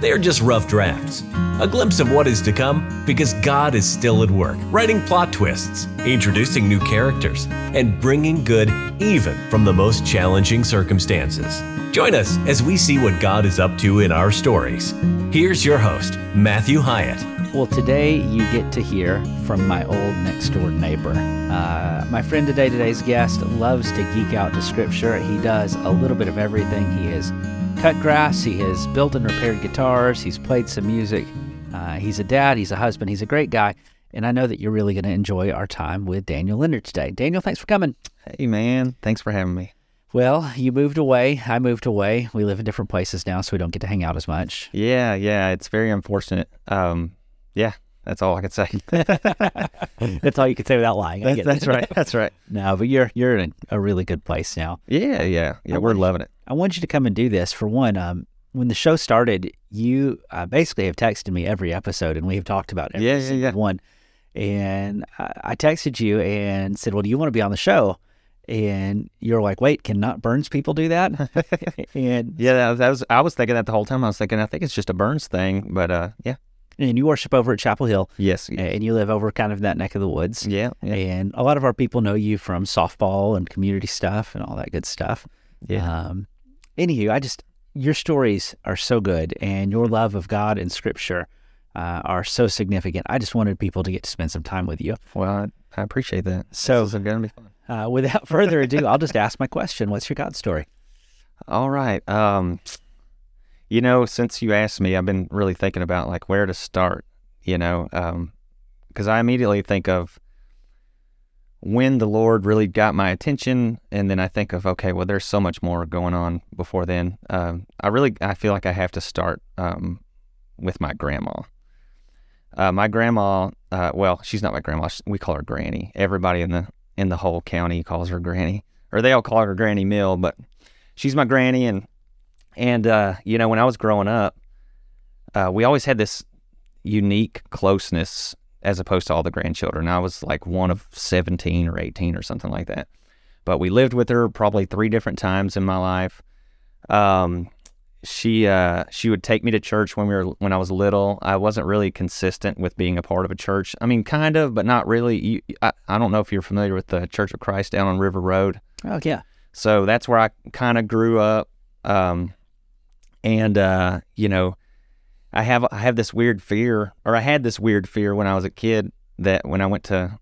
They are just rough drafts, a glimpse of what is to come because God is still at work, writing plot twists, introducing new characters, and bringing good even from the most challenging circumstances. Join us as we see what God is up to in our stories. Here's your host, Matthew Hyatt. Well, today you get to hear from my old next door neighbor. Uh, my friend today, today's guest, loves to geek out to scripture. He does a little bit of everything. He has cut grass, he has built and repaired guitars, he's played some music. Uh, he's a dad, he's a husband, he's a great guy. And I know that you're really going to enjoy our time with Daniel Leonard today. Daniel, thanks for coming. Hey, man. Thanks for having me. Well, you moved away. I moved away. We live in different places now, so we don't get to hang out as much. Yeah, yeah. It's very unfortunate. Um, yeah, that's all I could say. that's all you can say without lying. That's, that's right. That's right. No, but you're you're in a, a really good place now. Yeah, yeah, yeah. we're loving it. I want you to come and do this. For one, um, when the show started, you uh, basically have texted me every episode, and we have talked about every yeah, yeah, yeah. one. And I, I texted you and said, "Well, do you want to be on the show?" And you're like, "Wait, can not Burns people do that?" and yeah, that was I was thinking that the whole time. I was thinking, I think it's just a Burns thing, but uh, yeah. And you worship over at Chapel Hill. Yes, yes. And you live over kind of that neck of the woods. Yeah, yeah. And a lot of our people know you from softball and community stuff and all that good stuff. Yeah. Um, anywho, I just your stories are so good, and your love of God and Scripture uh, are so significant. I just wanted people to get to spend some time with you. Well, I, I appreciate that. So this is going to be fun. Uh, without further ado, I'll just ask my question. What's your God story? All right. Um, you know, since you asked me, I've been really thinking about like where to start. You know, because um, I immediately think of when the Lord really got my attention, and then I think of okay, well, there's so much more going on before then. Um, I really, I feel like I have to start um, with my grandma. Uh, my grandma, uh, well, she's not my grandma. We call her Granny. Everybody in the in the whole county calls her Granny, or they all call her Granny Mill. But she's my granny, and and uh, you know, when I was growing up, uh, we always had this unique closeness as opposed to all the grandchildren. I was like one of 17 or 18 or something like that. But we lived with her probably three different times in my life. Um, she uh, she would take me to church when we were when I was little. I wasn't really consistent with being a part of a church. I mean, kind of, but not really. You, I, I don't know if you're familiar with the Church of Christ down on River Road. Oh yeah. So that's where I kind of grew up. Um, and uh, you know, I have I have this weird fear, or I had this weird fear when I was a kid that when I went to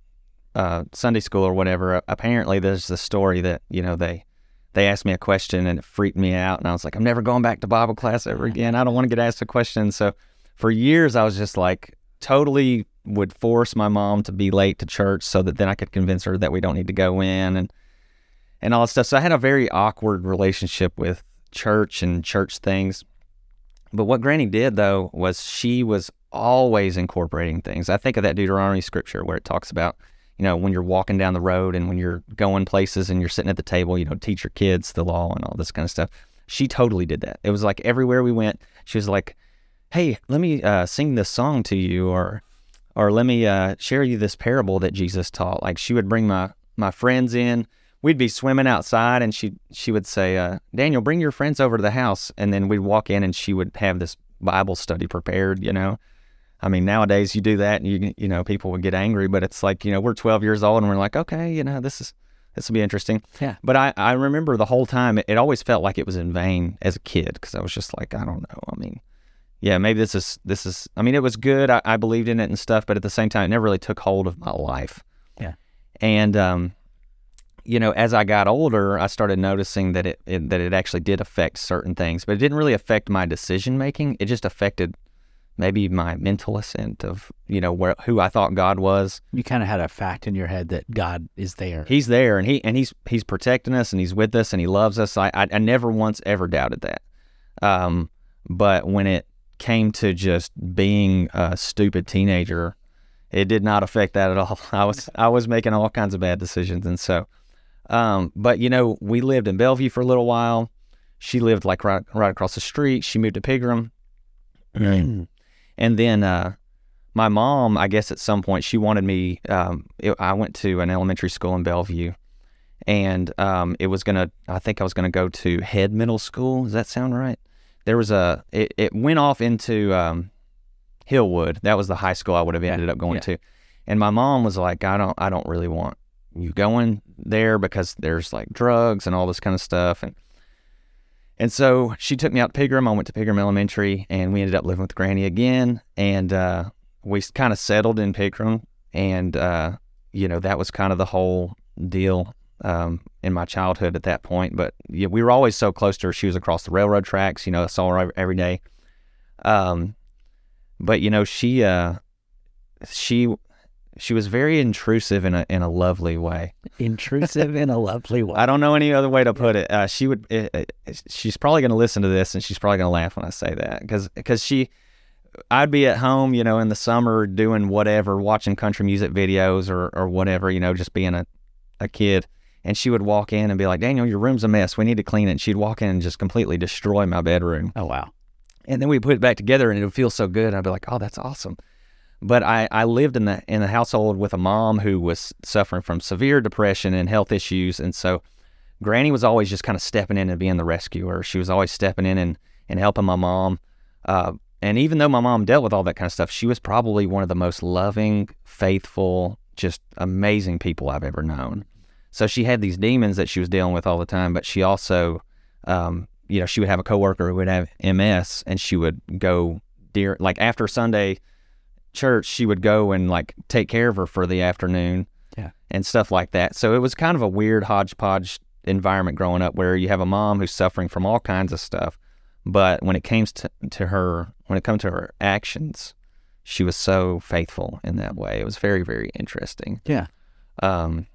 uh, Sunday school or whatever, apparently there's the story that you know they they asked me a question and it freaked me out, and I was like, I'm never going back to Bible class ever again. I don't want to get asked a question. So for years, I was just like totally would force my mom to be late to church so that then I could convince her that we don't need to go in and and all that stuff. So I had a very awkward relationship with church and church things. But what Granny did though was she was always incorporating things. I think of that Deuteronomy scripture where it talks about, you know, when you're walking down the road and when you're going places and you're sitting at the table, you know, teach your kids the law and all this kind of stuff. She totally did that. It was like everywhere we went, she was like, "Hey, let me uh, sing this song to you," or, "Or let me uh, share you this parable that Jesus taught." Like she would bring my my friends in we'd be swimming outside and she she would say, uh, Daniel, bring your friends over to the house. And then we'd walk in and she would have this Bible study prepared, you know. I mean, nowadays you do that and you you know, people would get angry, but it's like, you know, we're 12 years old and we're like, okay, you know, this is this will be interesting. Yeah. But I, I remember the whole time it, it always felt like it was in vain as a kid because I was just like, I don't know. I mean, yeah, maybe this is this is. I mean, it was good. I, I believed in it and stuff, but at the same time, it never really took hold of my life. Yeah. And um, you know, as I got older, I started noticing that it, it, that it actually did affect certain things, but it didn't really affect my decision making. It just affected maybe my mental assent of you know where who I thought God was. You kind of had a fact in your head that God is there. He's there, and he and he's he's protecting us, and he's with us, and he loves us. I I, I never once ever doubted that. Um, but when it came to just being a stupid teenager it did not affect that at all. I was I was making all kinds of bad decisions, and so, um, but you know, we lived in Bellevue for a little while. She lived like right right across the street. She moved to Pegram, and then uh, my mom, I guess at some point, she wanted me. Um, it, I went to an elementary school in Bellevue, and um, it was gonna. I think I was gonna go to Head Middle School. Does that sound right? There was a. It, it went off into um, Hillwood. That was the high school I would have ended up going yeah. to. And my mom was like, I don't, I don't really want you going there because there's like drugs and all this kind of stuff. And and so she took me out to Pegram. I went to Pegram Elementary, and we ended up living with Granny again. And uh, we kind of settled in Pegram, and uh, you know that was kind of the whole deal um, in my childhood at that point. But yeah, we were always so close to her. She was across the railroad tracks. You know, I saw her every day. Um, but you know, she uh, she she was very intrusive in a in a lovely way. Intrusive in a lovely way. I don't know any other way to put it. Uh, she would. Uh, uh, she's probably going to listen to this, and she's probably going to laugh when I say that because because she. I'd be at home, you know, in the summer doing whatever, watching country music videos or, or whatever, you know, just being a, a kid. And she would walk in and be like, Daniel, your room's a mess. We need to clean it. And she'd walk in and just completely destroy my bedroom. Oh wow. And then we put it back together and it would feel so good. I'd be like, oh, that's awesome. But I, I lived in the in the household with a mom who was suffering from severe depression and health issues. And so Granny was always just kind of stepping in and being the rescuer. She was always stepping in and, and helping my mom. Uh, and even though my mom dealt with all that kind of stuff, she was probably one of the most loving, faithful, just amazing people I've ever known. So she had these demons that she was dealing with all the time, but she also, um, you know, she would have a coworker who would have MS, and she would go dear like after Sunday church, she would go and like take care of her for the afternoon, Yeah. and stuff like that. So it was kind of a weird hodgepodge environment growing up, where you have a mom who's suffering from all kinds of stuff, but when it came to to her, when it comes to her actions, she was so faithful in that way. It was very very interesting. Yeah. Um,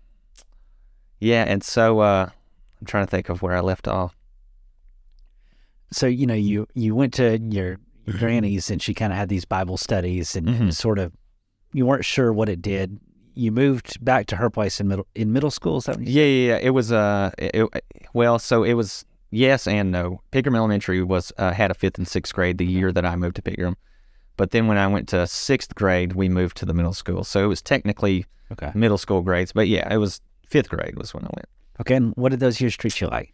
yeah, and so uh, I'm trying to think of where I left off. So you know you you went to your, your granny's and she kind of had these Bible studies and Mhm. sort of you weren't sure what it did. You moved back to her place in middle in middle school. Is that what you Yeah, yeah, yeah. It was uh, it, well, so it was yes and no. Pegram Elementary was uh, had a fifth and sixth grade the year that I moved to Pegram, but then when I went to sixth grade, we moved to the middle school. So it was technically Okay. middle school grades, but yeah, it was fifth grade was when I went. Okay. And what did those years treat you like?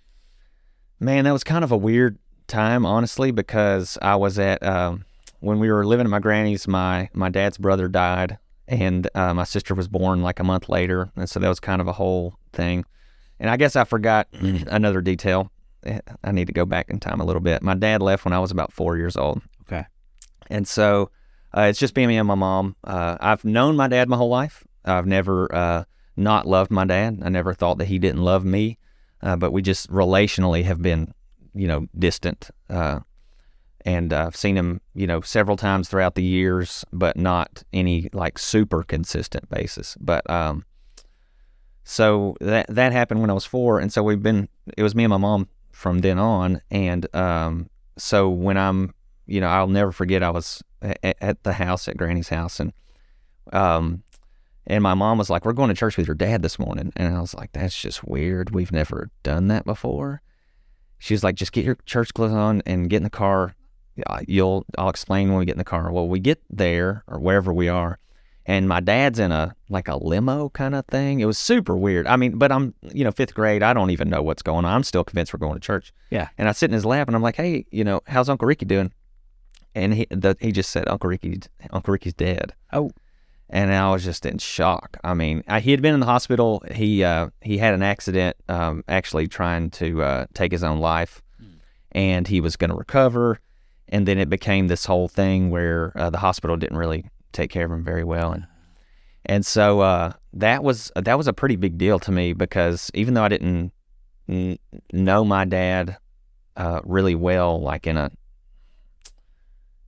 Man, that was kind of a weird time, honestly, because I was at um, when we were living at my granny's. My my dad's brother died, and uh, my sister was born like a month later, and so that was kind of a whole thing. And I guess I forgot another detail. Eh, I need to go back in time a little bit. My dad left when I was about four years old, Okay. and so uh, it's just been me and my mom. Uh, I've known my dad my whole life. I've never uh, not loved my dad. I never thought that he didn't love me, uh, but we just relationally have been, you know, distant. Uh, and uh, I've seen him, you know, several times throughout the years, but not any like super consistent basis. But um, so that that happened when I was four, and so we've been. It was me and my mom from then on, and um, so when I'm, you know, I'll never forget. I was at, at the house at Granny's house, and um, and my mom was like, "We're going to church with your dad this morning," and I was like, "That's just weird. We've never done that before." She was like, "Just get your church clothes on and get in the car. Uh, You'll, I'll explain when we get in the car." Well, we get there or wherever we are, and my dad's in a like a limo kind of thing. It was super weird. I mean, but I'm, you know, fifth grade. I don't even know what's going on. I'm still convinced we're going to church. Yeah. And I sit in his lap and I'm like, "Hey, you know, how's Uncle Ricky doing?" And he, the, he just said, "Uncle Ricky, Uncle Ricky's dead." Oh. And I was just in shock. I mean, I, he had been in the hospital. He uh, he had an accident, um, actually trying to uh, take his own life, and he was going to recover. And then it became this whole thing where uh, the hospital didn't really take care of him very well, and and so uh, that was that was a pretty big deal to me because even though I didn't n- know my dad uh, really well, like in a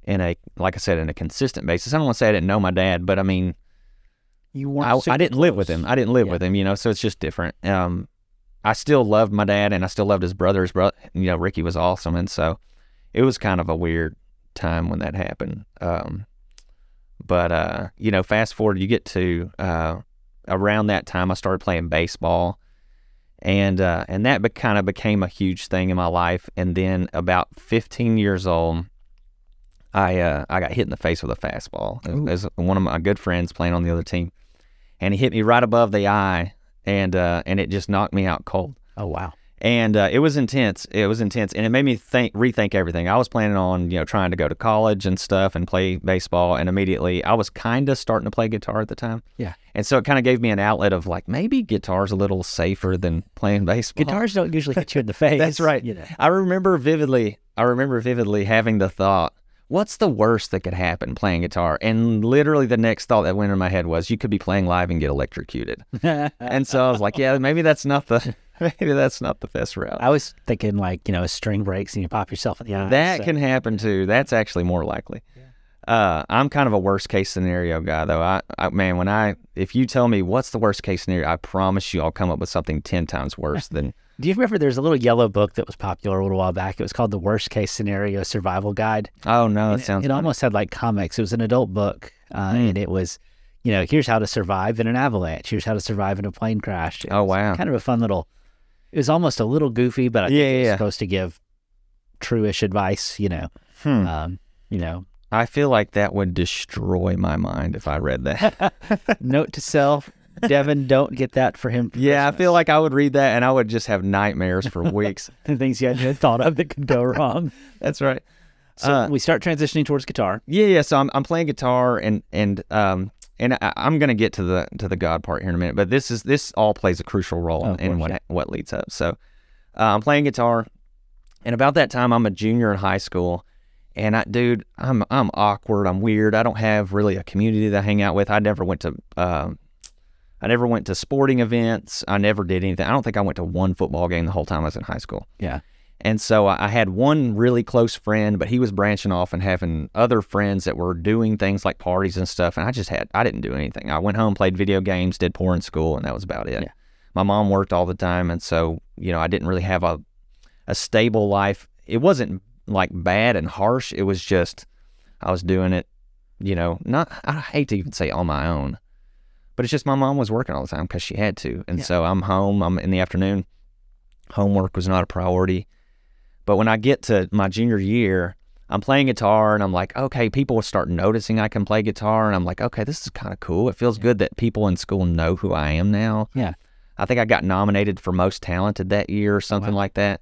in a like I said in a consistent basis. I don't want to say I didn't know my dad, but I mean You weren't. I, I didn't live with him. I didn't live Yeah. with him, you know, so it's just different. Um, I still loved my dad and I still loved his brother. His brother, you know, Ricky was awesome. And so it was kind of a weird time when that happened. Um, But uh, you know, fast forward, you get to uh, around that time, I started playing baseball, and uh, and that be- kind of became a huge thing in my life. And then about 15 years old, I uh, I got hit in the face with a fastball. It was one of my good friends playing on the other team, and he hit me right above the eye, and uh, and it just knocked me out cold Oh wow. and uh, it was intense. It was intense, and it made me think, rethink everything. I was planning on, you know, trying to go to college and stuff and play baseball, and immediately I was kind of starting to play guitar at the time. Yeah. and so it kind of gave me an outlet of like maybe guitar's a little safer than playing baseball. Guitars don't usually hit you in the face. That's right. You know. I remember vividly. I remember vividly having the thought, "What's the worst that could happen playing guitar?" And literally, the next thought that went in my head was, "You could be playing live and get electrocuted." and so I was like, "Yeah, maybe that's not the maybe that's not the best route." I was thinking like you know a string breaks and you pop yourself in the eye. That so- can happen too. That's actually more likely. Uh, I'm kind of a worst case scenario guy, though. I, I, man, when I, if you tell me what's the worst case scenario, I promise you, I'll come up with something ten times worse than. Do you remember there's a little yellow book that was popular a little while back? It was called the Worst Case Scenario Survival Guide. Oh no, And sounds. It funny. almost had like comics. It was an adult book, uh, Hmm. and it was, you know, here's how to survive in an avalanche. Here's how to survive in a plane crash. It Oh, wow. Kind of a fun little. It was almost a little goofy, but I think Yeah, it was yeah, yeah. supposed to give true-ish advice. You know, Hmm. um, you know, I feel like that would destroy my mind if I read that. note to self: Devin, don't get that for him. for yeah, I feel like I would read that and I would just have nightmares for weeks. the things you hadn't thought of that could go wrong. That's right. So Uh, we start transitioning towards guitar. Yeah, yeah. So I'm I'm playing guitar and and um and I, I'm gonna get to the to the God part here in a minute, but this is this all plays a crucial role Oh, in course, what yeah. what leads up. So uh, I'm playing guitar, and about that time I'm a junior in high school, and I dude I'm I'm awkward. I'm weird. I don't have really a community that I hang out with. I never went to um. I never went to sporting events. I never did anything. I don't think I went to one football game the whole time I was in high school. Yeah. And so I had one really close friend, but he was branching off and having other friends that were doing things like parties and stuff. And I just had, I didn't do anything. I went home, played video games, did poor in school, and that was about it. Yeah. My mom worked all the time. And so, you know, I didn't really have a, a stable life. It wasn't like bad and harsh. It was just, I was doing it, you know, not, I hate to even say on my own, but it's just my mom was working all the time because she had to. And Yeah. so I'm home, I'm in the afternoon. Homework was not a priority. But when I get to my junior year, I'm playing guitar and I'm like, okay, people will start noticing I can play guitar. And I'm like, okay, this is kind of cool. It feels good that people in school know who I am now. Yeah. I think I got nominated for most talented that year or something wow. like that.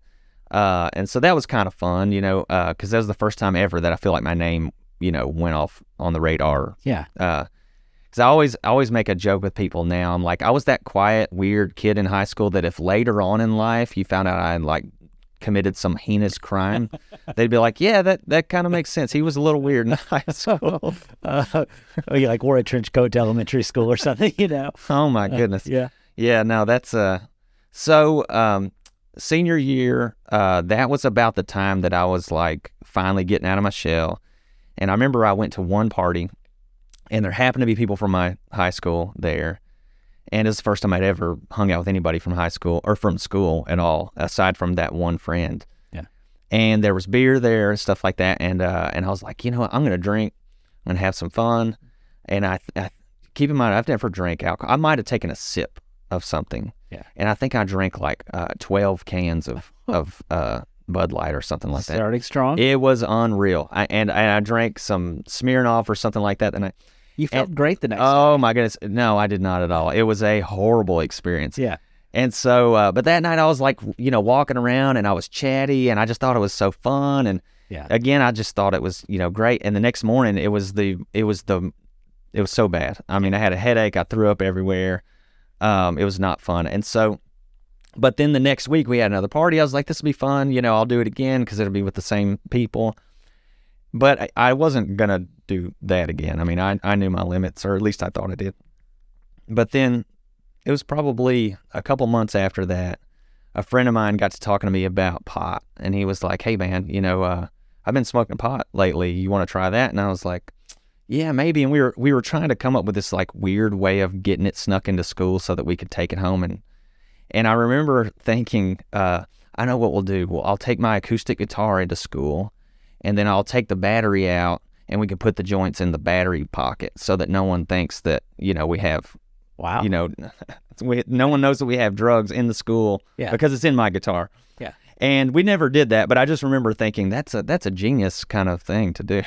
Uh, and so that was kind of fun, you know, because that was the first time ever that I feel like my name, you know, went off on the radar Yeah. Because I always I always make a joke with people now. I'm like, I was that quiet, weird kid in high school that if later on in life you found out I had like committed some heinous crime, they'd be like, yeah, that that kind of makes sense. He was a little weird in high school. uh, oh, you like wore a trench coat to elementary school or something, you know? oh my goodness. Yeah. Yeah, no, that's uh so um senior year, uh that was about the time that I was like finally getting out of my shell. And I remember I went to one party and there happened to be people from my high school there. And it was the first time I'd ever hung out with anybody from high school or from school at all, aside from that one friend. Yeah. And there was beer there and stuff like that. And uh and I was like, you know what, I'm gonna drink, I'm gonna have some fun. And I, I keep in mind I've never drank alcohol. I might have taken a sip of something. Yeah. And I think I drank like uh, 12 cans of, of uh, Bud Light or something like that. Starting strong. It was unreal. I, and, and I drank some Smirnoff or something like that. And I, you felt great the next oh my goodness. No, I did not at all. It was a horrible experience. Yeah. And so, uh, but that night I was like, you know, walking around and I was chatty and I just thought it was so fun. And Yeah. again, I just thought it was, you know, great. And the next morning it was the, it was the, it was so bad. I mean, I had a headache. I threw up everywhere. Um, it was not fun. And so, but then the next week we had another party. I was like, this will be fun. You know, I'll do it again because it'll be with the same people. But I, I wasn't going to do that again. I mean, I, I knew my limits, or at least I thought I did. But then it was probably a couple months after that, a friend of mine got to talking to me about pot. And he was like, hey, man, you know, uh, I've been smoking pot lately. You want to try that? And I was like, yeah, maybe. And we were we were trying to come up with this like weird way of getting it snuck into school so that we could take it home. And and I remember thinking, uh, I know what we'll do. Well, I'll take my acoustic guitar into school, and then I'll take the battery out, and we can put the joints in the battery pocket so that no one thinks that you know we have Wow. you know we, no one knows that we have drugs in the school Yeah. because it's in my guitar. Yeah. And we never did that, but I just remember thinking that's a that's a genius kind of thing to do.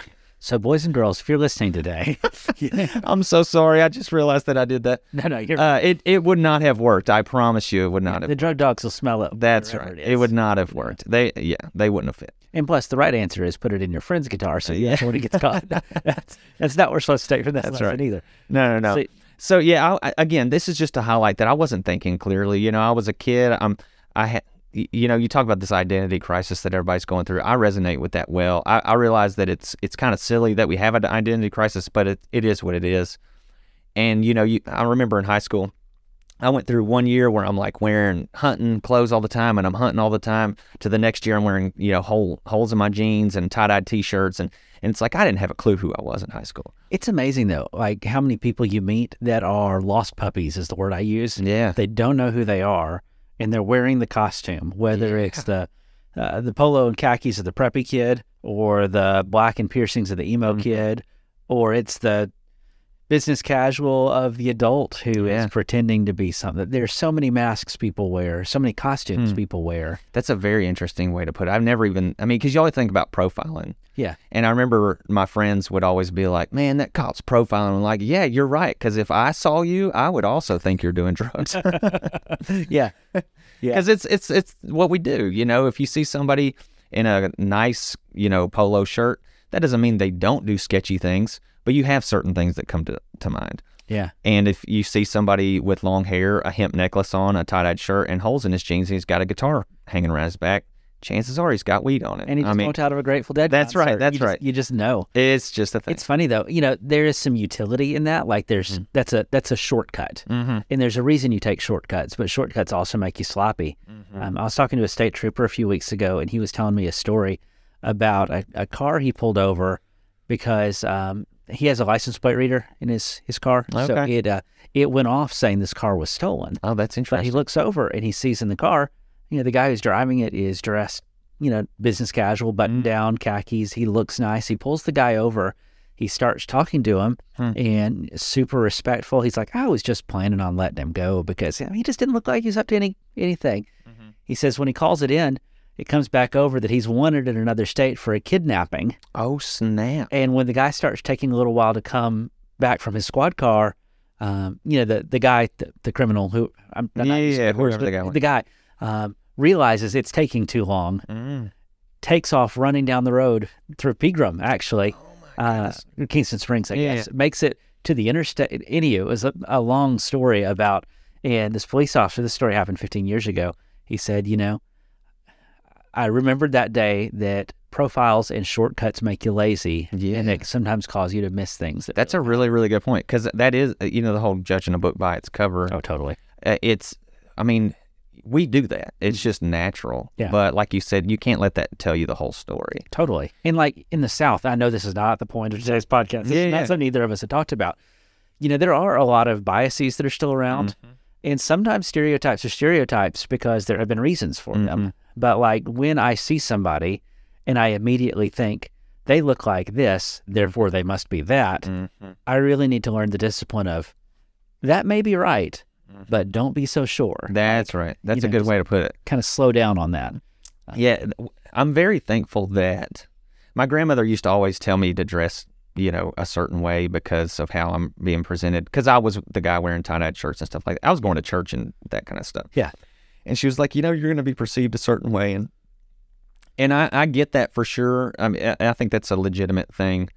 So, boys and girls, if you're listening today, I'm so sorry. I just realized that I did that. no, no, you're, Uh, it it would not have worked. I promise you, it would not have. the drug dogs will smell it. That's right. It, It, would not have worked. They yeah, they wouldn't have fit. And plus, the right answer is put it in your friend's guitar, so yeah, when he gets caught. that's that's not what we're supposed to take from that That's lesson right. either. No, no, no. See- so yeah, I, I- again, this is just to highlight that I wasn't thinking clearly. You know, I was a kid. I'm, I had, you know, you talk about this identity crisis that everybody's going through. I resonate with that well. I, I realize that it's it's kind of silly that we have an identity crisis, but it, it is what it is. And you know, you I remember in high school, I went through one year where I'm like wearing hunting clothes all the time, and I'm hunting all the time. To the next year, I'm wearing you know hole, holes in my jeans and tie dyed t-shirts, and and it's like I didn't have a clue who I was in high school. It's amazing though, like how many people you meet that are lost puppies is the word I use. Yeah, They don't know who they are, and they're wearing the costume, whether it's the uh, the polo and khakis of the preppy kid, or the black and piercings of the emo Mhm. kid, or it's the business casual of the adult who is Yeah. pretending to be something. There's so many masks people wear, so many costumes Hmm. people wear. That's a very interesting way to put it. I've never even, I mean, because you always think about profiling. Yeah. And I remember my friends would always be like, man, that cop's profiling. I'm like, yeah, you're right. Because if I saw you, I would also think you're doing drugs. yeah. Yeah. Because it's, it's, it's what we do. You know, if you see somebody in a nice, you know, polo shirt, that doesn't mean they don't do sketchy things, but you have certain things that come to, to mind. Yeah. And if you see somebody with long hair, a hemp necklace on, a tie-dyed shirt, and holes in his jeans, and he's got a guitar hanging around his back, chances are he's got weed on it. And he I mean, walked out of a Grateful Dead. That's right, that's You just- right. You just know. it's just a thing. It's funny though. You know, there is some utility in that. Like there's that's a that's a shortcut, mm-hmm. and there's a reason you take shortcuts. But shortcuts also make you sloppy. Mm-hmm. Um, I was talking to a state trooper a few weeks ago, and he was telling me a story about a, a car he pulled over because um, he has a license plate reader in his his car. So it uh, it went off saying this car was stolen. Oh, that's But he looks over and he sees in the car, you know, the guy who's driving it is dressed, you know, business casual, button Mm. down, khakis. He looks nice. He pulls the guy over. He starts talking to him Hmm. and super respectful. He's like, I was just planning on letting him go because you know, he just didn't look like he was up to any anything. Mm-hmm. He says when he calls it in, it comes back over that he's wanted in another state for a kidnapping. oh, snap. And when the guy starts taking a little while to come back from his squad car, um, you know, the the guy, the, the criminal who I'm, I'm not Yeah, yeah, the whoever the guy the guy um, realizes it's taking too long, Mm. takes off running down the road through Pegram, actually, Oh, uh, Kingston Springs, I Yeah, guess. Makes it to the interstate. Anywho, it was a, a long story about, and this police officer, this story happened 15 years ago. He said, you know, I remembered that day that profiles and shortcuts make you lazy, and Yeah. they sometimes cause you to miss things. that That's a really, really good point because that is, uh, you know, the whole judging a book by its cover. Oh, totally. Uh, it's, I mean, we do that. It's just natural. Yeah. But like you said, you can't let that tell you the whole story. Totally. And like in the South, I know this is not the point of today's podcast. This Yeah, is not yeah. something either of us have talked about. You know, there are a lot of biases that are still around. Mm-hmm. And sometimes stereotypes are stereotypes because there have been reasons for Mm-hmm. them. But like when I see somebody and I immediately think they look like this, therefore they must be that, Mm-hmm. I really need to learn the discipline of that may be right, but don't be so sure. That's right. That's you a know, good way to put it. kind of slow down on that. Yeah, I'm very thankful that my grandmother used to always tell me to dress, you know, a certain way because of how I'm being presented. Because I was the guy wearing tie-dyed shirts and stuff like that. I was going to church and that kind of stuff. Yeah. And she was like, you know, you're going to be perceived a certain way, and and I, I get that for sure. I mean, I, I think that's a legitimate thing.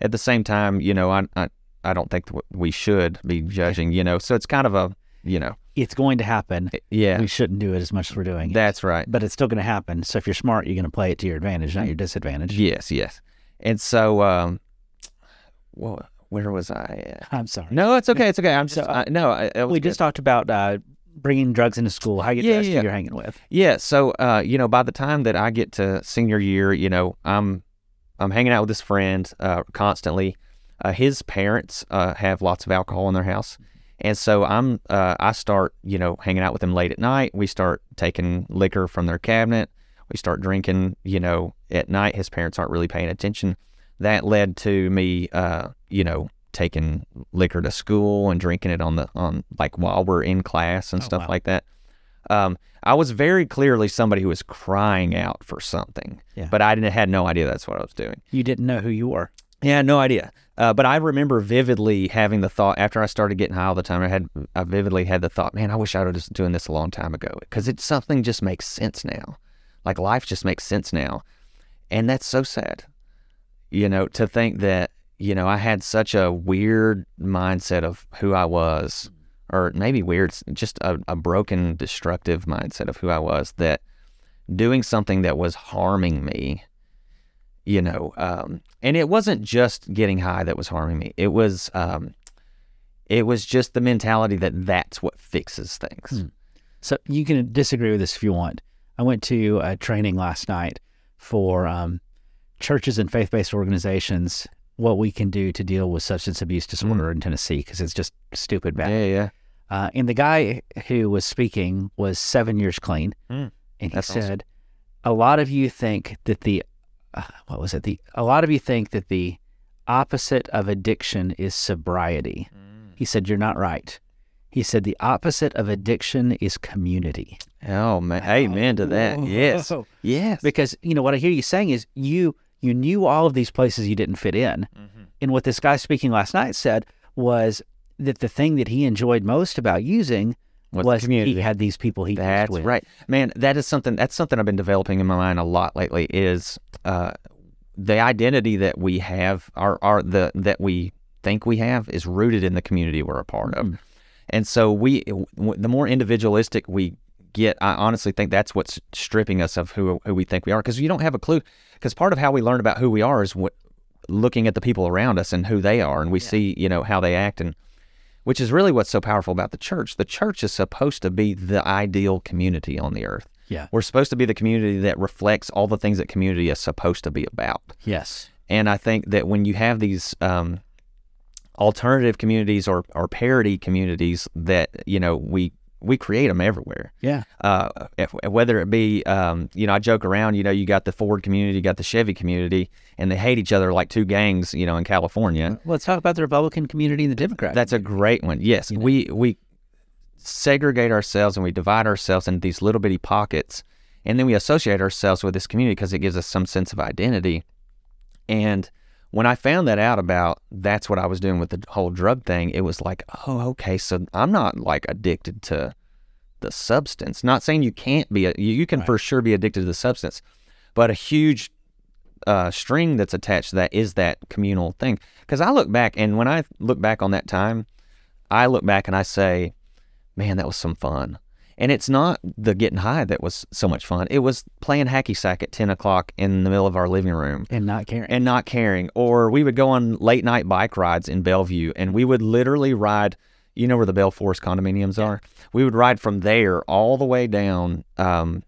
At the same time, you know, I I, I don't think we should be judging. You know, so it's kind of a, you know, It's going to happen. yeah, We shouldn't do it as much as we're doing. that's right. but it's still going to happen. So if you're smart, you're going to play it to your advantage, not your disadvantage. Yes, yes. And so, um, well, where was I? At? I'm sorry. No, it's okay. It's okay. I'm just So, uh, I, no. I, we good. just talked about uh, bringing drugs into school. How you Yeah, yeah. you're hanging with. yeah. So, uh, you know, by the time that I get to senior year, you know, I'm I'm hanging out with this friend uh, constantly. Uh, his parents uh, have lots of alcohol in their house, and so I'm uh, I start you know hanging out with them late at night. We start taking liquor from their cabinet. We start drinking, you know, at night. His parents aren't really paying attention. that led to me, uh, you know, taking liquor to school and drinking it on the on like while we're in class and Oh, stuff wow. like that. Um, I was very clearly somebody who was crying out for something, Yeah. but I didn't had no idea that's what I was doing. You didn't know who you were. Yeah, no idea. Uh, but I remember vividly having the thought after I started getting high all the time. I had I vividly had the thought, man, I wish I was doing this a long time ago because it's something just makes sense now. Like life just makes sense now, and that's so sad. You know, to think that you know I had such a weird mindset of who I was, or maybe weird, just a, a broken, destructive mindset of who I was. That doing something that was harming me you know um, and it wasn't just getting high that was harming me it was um, it was just the mentality that that's what fixes things Hmm. So you can disagree with this if you want. I went to a training last night for um, churches and faith-based organizations. What we can do to deal with substance abuse disorder in Tennessee because it's just stupid bad. yeah yeah Uh, and the guy who was speaking was seven years clean, Hmm. and he That's awesome. said, "A lot of you think that the uh, what was it? The a lot of you think that the opposite of addiction is sobriety." He said, "You're not right." He said, "The opposite of addiction is community." oh man amen to that yes yes Because you know what I hear you saying is you you knew all of these places you didn't fit in, Mm-hmm. and what this guy speaking last night said was that the thing that he enjoyed most about using Was was, community. he had these people he That's with. right, man. That is something. That's something I've been developing in my mind a lot lately. Is uh, the identity that we have, our, our the that we think we have, is rooted in the community we're a part of. And so we, w- the more individualistic we get, I honestly think that's what's stripping us of who who we think we are. Because you don't have a clue. Because part of how we learn about who we are is what looking at the people around us and who they are, and we see you know how they act and which is really what's so powerful about the church. The church is supposed to be the ideal community on the earth. Yeah. We're supposed to be the community that reflects all the things that community is supposed to be about. Yes. And I think that when you have these um, alternative communities or, or parody communities that, you know, we we create them everywhere. Yeah. Uh, if, whether it be, um, you know, I joke around, you know, you got the Ford community, you got the Chevy community, and they hate each other like two gangs, you know, in California. Let's talk about the Republican community and the Democrat. That's a great one. Yes, we we segregate ourselves and we divide ourselves into these little bitty pockets, and then we associate ourselves with this community because it gives us some sense of identity. And when I found that out about that's what I was doing with the whole drug thing, it was like, oh, okay, so I'm not like addicted to the substance. Not saying you can't be, a, you, you can for sure be addicted to the substance, but a huge uh, string that's attached to that is that communal thing. Because I look back, and when I look back on that time, I look back and I say, man, that was some fun. And it's not the getting high that was so much fun. It was playing hacky sack at 10 o'clock in the middle of our living room and not caring. and not caring. Or we would go on late night bike rides in Bellevue and we would literally ride, you know where the Bell Forest condominiums are? We would ride from there all the way down um,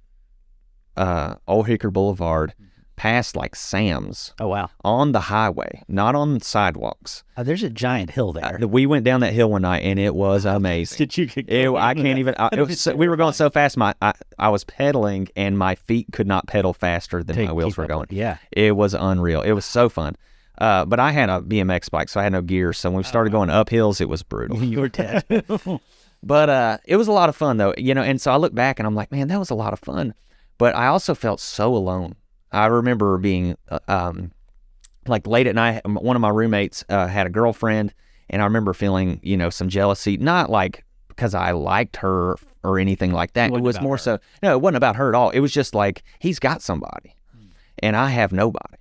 uh, Old Hickory Boulevard past like Sam's oh wow. on the highway, not on sidewalks. Uh, there's a giant hill there. Uh, we went down that hill one night and it was amazing. Did you Ew, I can't even. I, it was so, we were going so fast. My I, I was pedaling and my feet could not pedal faster than Take- my wheels were going. with- Yeah. It was unreal. It was so fun. Uh, but I had a BMX bike, so I had no gear. So when we started going up hills, it was brutal. You were dead. But uh, it was a lot of fun, though. You know, and so I look back and I'm like, man, that was a lot of fun. But I also felt so alone. I remember being uh, um, like late at night. One of my roommates uh, had a girlfriend, and I remember feeling, you know, some jealousy. Not like because I liked her or anything like that. It wasn't was more her. so. No, it wasn't about her at all. It was just like he's got somebody, and I have nobody.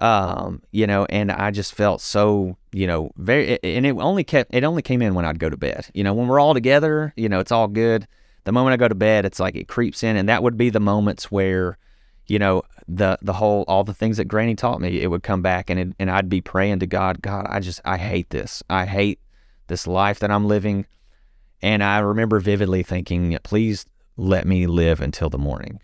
Um, you know, and I just felt so, you know, very, and it only kept, it only came in when I'd go to bed. You know, when we're all together, you know, it's all good. The moment I go to bed, it's like it creeps in, and that would be the moments where, you know, the the whole all the things that Granny taught me, it would come back, and it, and I'd be praying to God, God, I just I hate this, I hate this life that I'm living, and I remember vividly thinking, please let me live until the morning.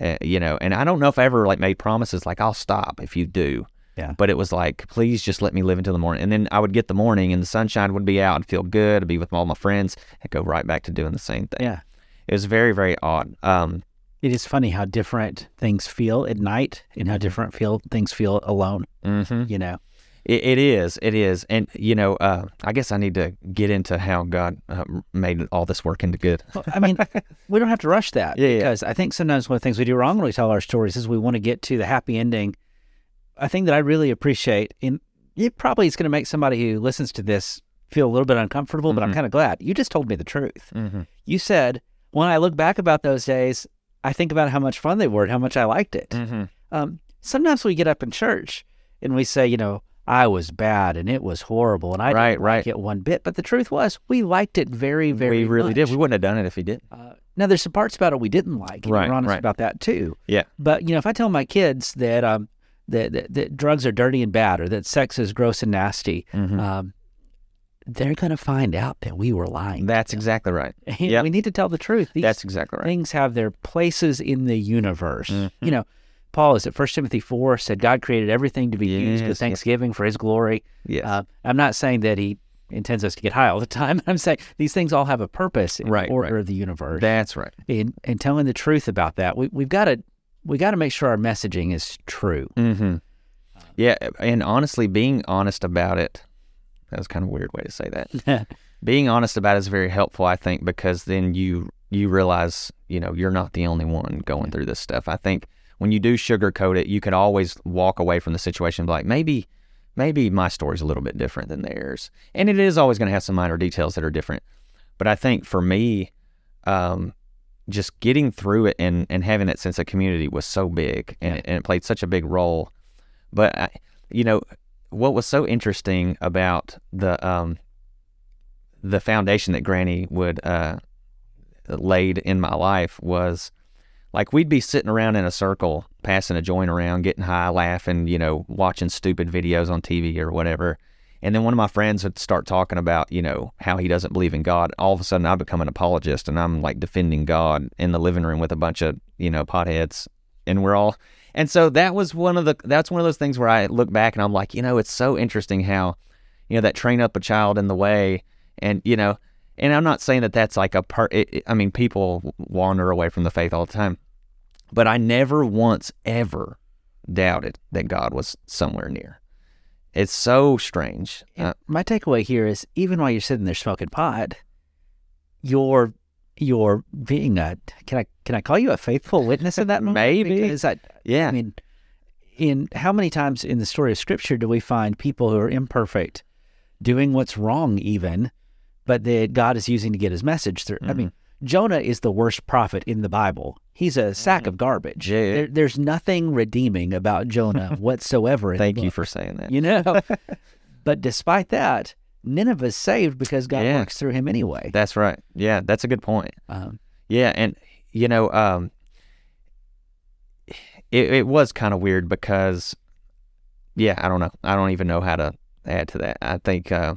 Uh, you know, and I don't know if I ever like made promises like I'll stop if you do. Yeah. But it was like, please just let me live until the morning. And then I would get the morning and the sunshine would be out. I'd feel good. I'd be with all my friends. I'd go right back to doing the same thing. yeah. It was very, very odd. Um, It is funny how different things feel at night and how different feel things feel alone. Mm-hmm. You know, It, it is. It is. And, you know, uh, I guess I need to get into how God uh, made all this work into good. Well, I mean, we don't have to rush that Yeah, yeah. because I think sometimes one of the things we do wrong when we tell our stories is we want to get to the happy ending. A thing that I really appreciate, and it probably is going to make somebody who listens to this feel a little bit uncomfortable, but I'm Mhm. kind of glad you just told me the truth. Mm-hmm. You said when I look back about those days, I think about how much fun they were and how much I liked it. Mm-hmm. Um, sometimes we get up in church and we say, you know, I was bad and it was horrible and I Right, didn't like right. it one bit. But the truth was, we liked it very, very. we really did. much. We wouldn't have done it if he did. Uh, now, there's some parts about it we didn't like. And Right, we're honest right. about that too. Yeah. But you know, if I tell my kids that um that, that, that drugs are dirty and bad, or that sex is gross and nasty, Mhm. um, they're gonna find out that we were lying. That's exactly right. Yep. We need to tell the truth. These That's exactly right. things have their places in the universe. Mhm. You know, Paul is at First Timothy four said God created everything to be used Yes, with yes. thanksgiving for His glory. Yes. Uh, I'm not saying that He intends us to get high all the time. I'm saying these things all have a purpose in Right, the order right. of the universe. That's right. and, and telling the truth about that, we, we've got to we got to make sure our messaging is true. Mm-hmm. Yeah, and honestly, being honest about it, that was kind of a weird way to say that. being honest about it is very helpful, I think, because then you you realize, you know, you're not the only one going through this stuff. I think when you do sugarcoat it, you can always walk away from the situation and be like, maybe, maybe my story's a little bit different than theirs, and it is always going to have some minor details that are different. But I think for me, um, just getting through it and, and having that sense of community was so big, and, it, and it played such a big role. But I, you know, what was so interesting about the um, the foundation that Granny would uh, laid in my life was like we'd be sitting around in a circle, passing a joint around, getting high, laughing, you know, watching stupid videos on TV or whatever. And then one of my friends would start talking about, you know, how he doesn't believe in God. All of a sudden, I become an apologist and I'm like defending God in the living room with a bunch of, you know, potheads. And we're all, and so that was one of the, that's one of those things where I look back and I'm like, you know, it's so interesting how, you know, that train up a child in the way. And, you know, and I'm not saying that that's like a part, I mean, people wander away from the faith all the time. But I never once ever doubted that God was somewhere near. It's so strange. Uh, my takeaway here is even while you're sitting there smoking pot, you're you're being a can I can I call you a faithful witness in that moment? Maybe. Because I, yeah. I mean, in how many times in the story of Scripture do we find people who are imperfect, doing what's wrong, even, but that God is using to get His message through? I mean, Mm-hmm. Jonah is the worst prophet in the Bible. He's a sack of garbage. Yeah. There, there's nothing redeeming about Jonah whatsoever. Thank you book, for saying that. You know, but despite that, Nineveh's saved because God Yeah. works through him anyway. That's right. Yeah, that's a good point. Um, Yeah, and you know, um, it it was kind of weird because, yeah, I don't know. I don't even know how to add to that. I think, uh,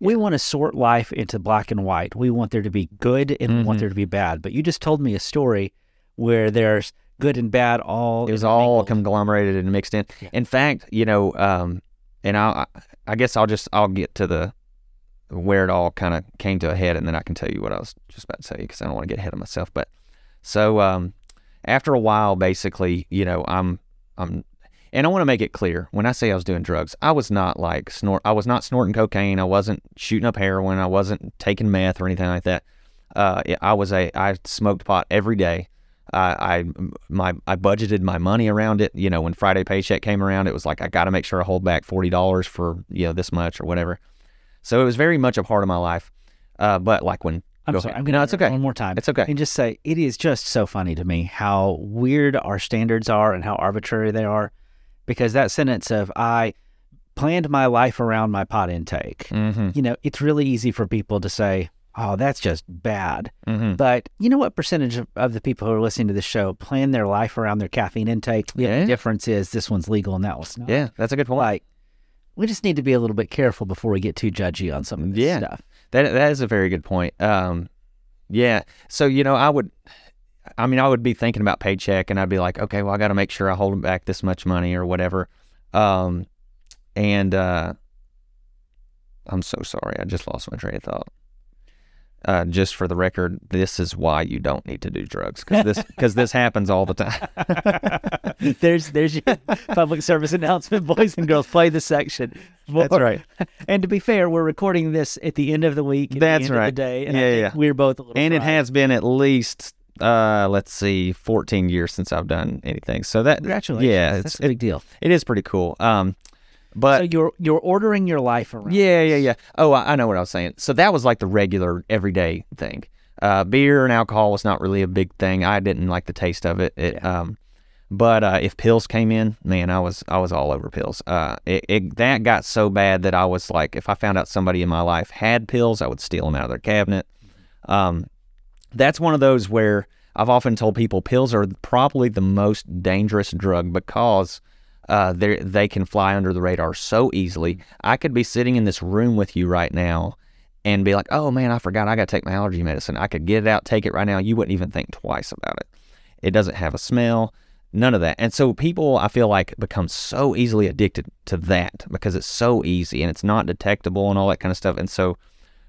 we want to sort life into black and white. We want there to be good and we want Mhm. there to be bad. But you just told me a story where there's good and bad all it was all conglomerated and mixed in. Yeah. In fact, you know, um, and I, I guess I'll just I'll get to the where it all kind of came to a head, and then I can tell you what I was just about to say because I don't want to get ahead of myself. But so um, after a while, basically, you know, I'm I'm, and I want to make it clear when I say I was doing drugs, I was not like snort. I was not snorting cocaine. I wasn't shooting up heroin. I wasn't taking meth or anything like that. Uh, I was a I smoked pot every day. I, I my I budgeted my money around it. You know, when Friday paycheck came around, it was like I got to make sure I hold back forty dollars for you know this much or whatever. So it was very much a part of my life. Uh, but like when I'm sorry. ahead. I'm going to No, it's okay. one more time. It's okay. And just say it is just so funny to me how weird our standards are and how arbitrary they are. Because that sentence of I planned my life around my pot intake. Mm-hmm. You know, it's really easy for people to say, "Oh, that's just bad." Mm-hmm. But you know what percentage of, of the people who are listening to this show plan their life around their caffeine intake? The difference is this one's legal and that one's not. Yeah, that's a good point. Like, we just need to be a little bit careful before we get too judgy on some of this Yeah. stuff. That that is a very good point. Um, yeah. So you know, I would, I mean, I would be thinking about paycheck, and I'd be like, okay, well, I got to make sure I hold back this much money or whatever. Um, and uh, I'm so sorry, I just lost my train of thought. Uh, just for the record, this is why you don't need to do drugs because this because this happens all the time. there's there's your public service announcement, boys and girls. Play the section. That's right. And to be fair, we're recording this at the end of the week. At That's the end right. Of the day, and Yeah, yeah. We're both a little. and it has been at least uh, let's see, 14 years since I've done anything. So that Congratulations. yeah, that's it's a big deal. it is pretty cool. Um, but so you're you're ordering your life around. Yeah, yeah, yeah. Oh, I, I know what I was saying. So that was like the regular everyday thing. Uh, beer and alcohol was not really a big thing. I didn't like the taste of it. it um, but uh, if pills came in, man, I was I was all over pills. Uh, it, it that got so bad that I was like, if I found out somebody in my life had pills, I would steal them out of their cabinet. Um, that's one of those where I've often told people pills are probably the most dangerous drug because uh, they they can fly under the radar so easily. I could be sitting in this room with you right now and be like, "Oh man, I forgot I got to take my allergy medicine." I could get it out, take it right now. You wouldn't even think twice about it. It doesn't have a smell, none of that. And so people, I feel like, become so easily addicted to that because it's so easy and it's not detectable and all that kind of stuff. And so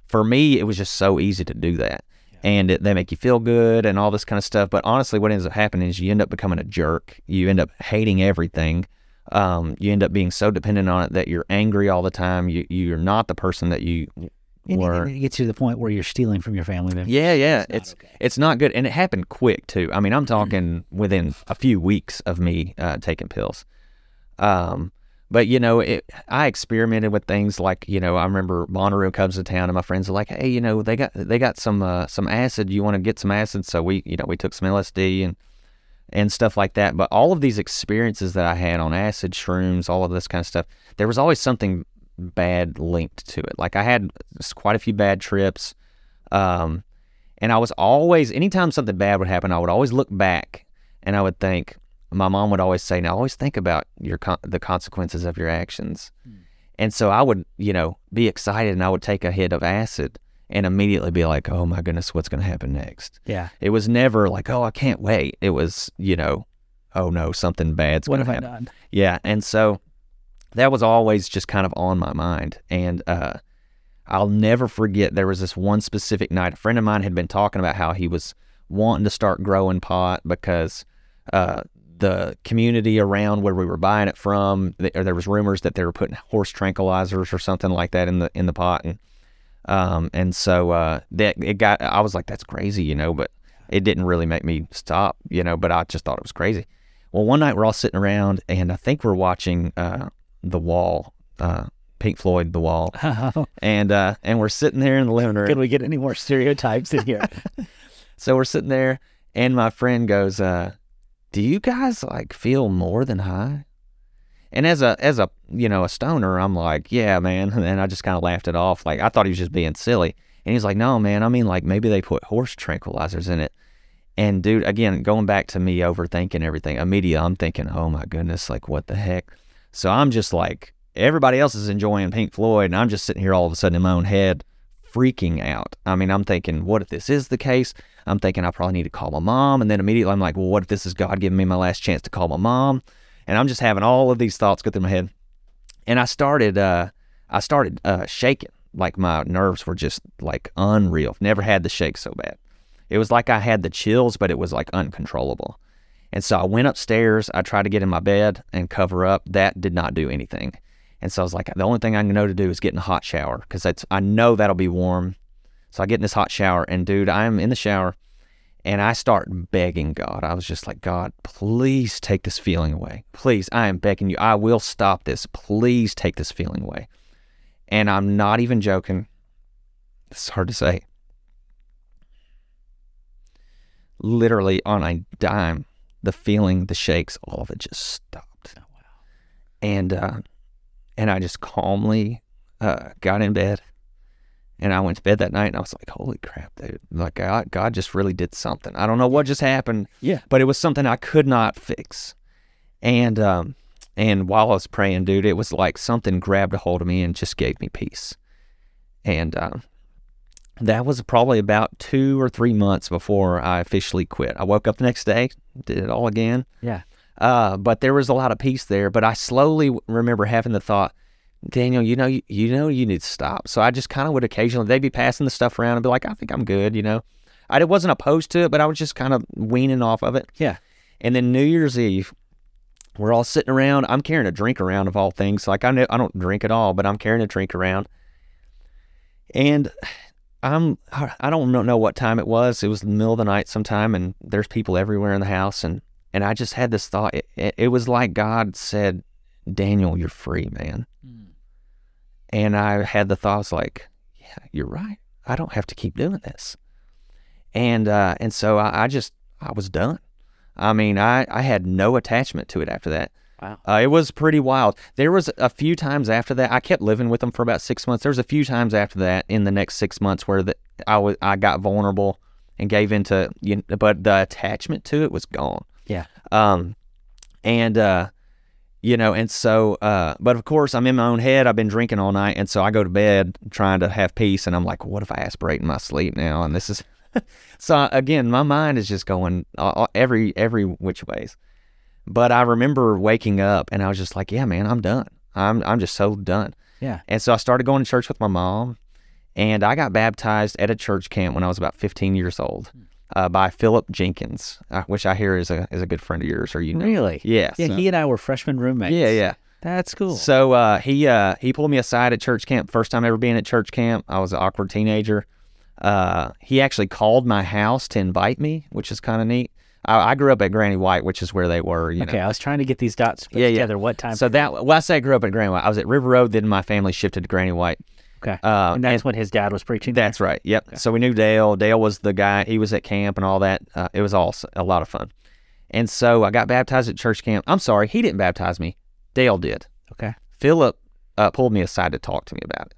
for me, it was just so easy to do that. And it, they make you feel good and all this kind of stuff. But honestly, what ends up happening is you end up becoming a jerk. You end up hating everything. Um, you end up being so dependent on it that you're angry all the time. You you're not the person that you And were. it, it gets to the point where you're stealing from your family members. Yeah, yeah. not It's okay. it's not good, and it happened quick too. I mean, I'm talking within a few weeks of me uh, taking pills. Um, but you know, it, I experimented with things like you know, I remember Bonnaroo comes to town, and my friends are like, "Hey, you know, they got they got some uh, some acid. You want to get some acid?" So we you know we took some LSD and and stuff like that. But all of these experiences that I had on acid, shrooms, all of this kind of stuff, there was always something bad linked to it. Like I had quite a few bad trips. Um, and I was always, anytime something bad would happen, I would always look back and I would think, my mom would always say, now always think about your con- the consequences of your actions. And so I would, you know, be excited and I would take a hit of acid and immediately be like, oh my goodness, what's going to happen next? Yeah. It was never like, oh, I can't wait. It was, you know, oh no, something bad's What going to have I done? Yeah, and so that was always just kind of on my mind, and uh, I'll never forget. There was this one specific night. A friend of mine had been talking about how he was wanting to start growing pot because uh, the community around where we were buying it from, or there was rumors that they were putting horse tranquilizers or something like that in the in the pot, and um, and so uh, that it got. I was like, that's crazy, you know, but it didn't really make me stop, you know. But I just thought it was crazy. Well, one night we're all sitting around, and I think we're watching uh, The Wall, uh, Pink Floyd, The Wall, and uh, and we're sitting there in the living room. Can we get any more stereotypes in here? So we're sitting there, and my friend goes, uh, "Do you guys like feel more than high?" And as a as a you know a stoner, I'm like, "Yeah, man." And I just kind of laughed it off, like I thought he was just being silly. And he's like, "No, man. I mean, like maybe they put horse tranquilizers in it." And dude, again, going back to me overthinking everything, uh, immediately I'm thinking, "Oh my goodness, like what the heck?" So I'm just like, everybody else is enjoying Pink Floyd, and I'm just sitting here all of a sudden in my own head, freaking out. I mean, I'm thinking, what if this is the case? I'm thinking I probably need to call my mom, and then immediately I'm like, well, what if this is God giving me my last chance to call my mom? And I'm just having all of these thoughts go through my head, and I started, uh, I started uh, shaking, like my nerves were just like unreal. Never had the shake so bad. It was like I had the chills, but it was like uncontrollable. And so I went upstairs. I tried to get in my bed and cover up. That did not do anything. And so I was like, the only thing I know to do is get in a hot shower because I know that'll be warm. So I get in this hot shower, and dude, I'm in the shower, and I start begging God. I was just like, God, please take this feeling away. Please, I am begging you. I will stop this. Please take this feeling away. And I'm not even joking. It's hard to say. Literally on a dime, the feeling, the shakes, all of it just stopped. And uh, and I just calmly uh, got in bed, and I went to bed that night, and I was like, "Holy crap, dude! Like God, God just really did something. I don't know what just happened, Yeah. but it was something I could not fix." And um, and while I was praying, dude, it was like something grabbed a hold of me and just gave me peace. And um, that was probably about two or three months before I officially quit. I woke up the next day, did it all again. Yeah. Uh, but there was a lot of peace there. But I slowly remember having the thought, Daniel, you know, you, you know, you need to stop. So I just kind of would occasionally, they'd be passing the stuff around and be like, I think I'm good, you know. I wasn't opposed to it, but I was just kind of weaning off of it. Yeah. And then New Year's Eve, we're all sitting around. I'm carrying a drink around of all things. Like I know I don't drink at all, but I'm carrying a drink around. And I'm I don't know what time it was. It was the middle of the night sometime, and there's people everywhere in the house, and and I just had this thought. It, it, it was like God said, "Daniel, you're free, man." Mm. And I had the thoughts like, "Yeah, you're right. I don't have to keep doing this." And uh, and so I, I just I was done. I mean, I, I had no attachment to it after that. Wow. Uh, it was pretty wild. There was a few times after that. I kept living with them for about six months. There was a few times after that in the next six months where the, I was I got vulnerable and gave into you know, but the attachment to it was gone. Yeah. Um, and uh, you know, and so uh, but of course I'm in my own head. I've been drinking all night, and so I go to bed trying to have peace, and I'm like, what if I aspirate in my sleep now? And this is so again, my mind is just going every every which ways. But I remember waking up and I was just like, yeah, man, I'm done. I'm I'm just so done. Yeah. And so I started going to church with my mom, and I got baptized at a church camp when I was about 15 years old. Uh, by Philip Jenkins, uh, which I hear is a is a good friend of yours, or you know. Really? Yeah. Yeah. So, he and I were freshman roommates. yeah, yeah. That's cool. So uh, he uh, he pulled me aside at church camp. First time ever being at church camp. I was an awkward teenager. Uh, he actually called my house to invite me, which is kind of neat. I, I, grew up at Granny White, which is where they were. You okay, know. I was trying to get these dots put Yeah, yeah. together. What time? So that well, I say I grew up at Granny White. I was at River Road. Then my family shifted to Granny White. Okay, Uh, and that's when his dad was preaching. there? That's right. Yep. So we knew Dale. Dale was the guy. He was at camp and all that. Uh, it was all a lot of fun. And so I got baptized at church camp. I'm sorry, he didn't baptize me. Dale did. okay. Philip uh, pulled me aside to talk to me about it.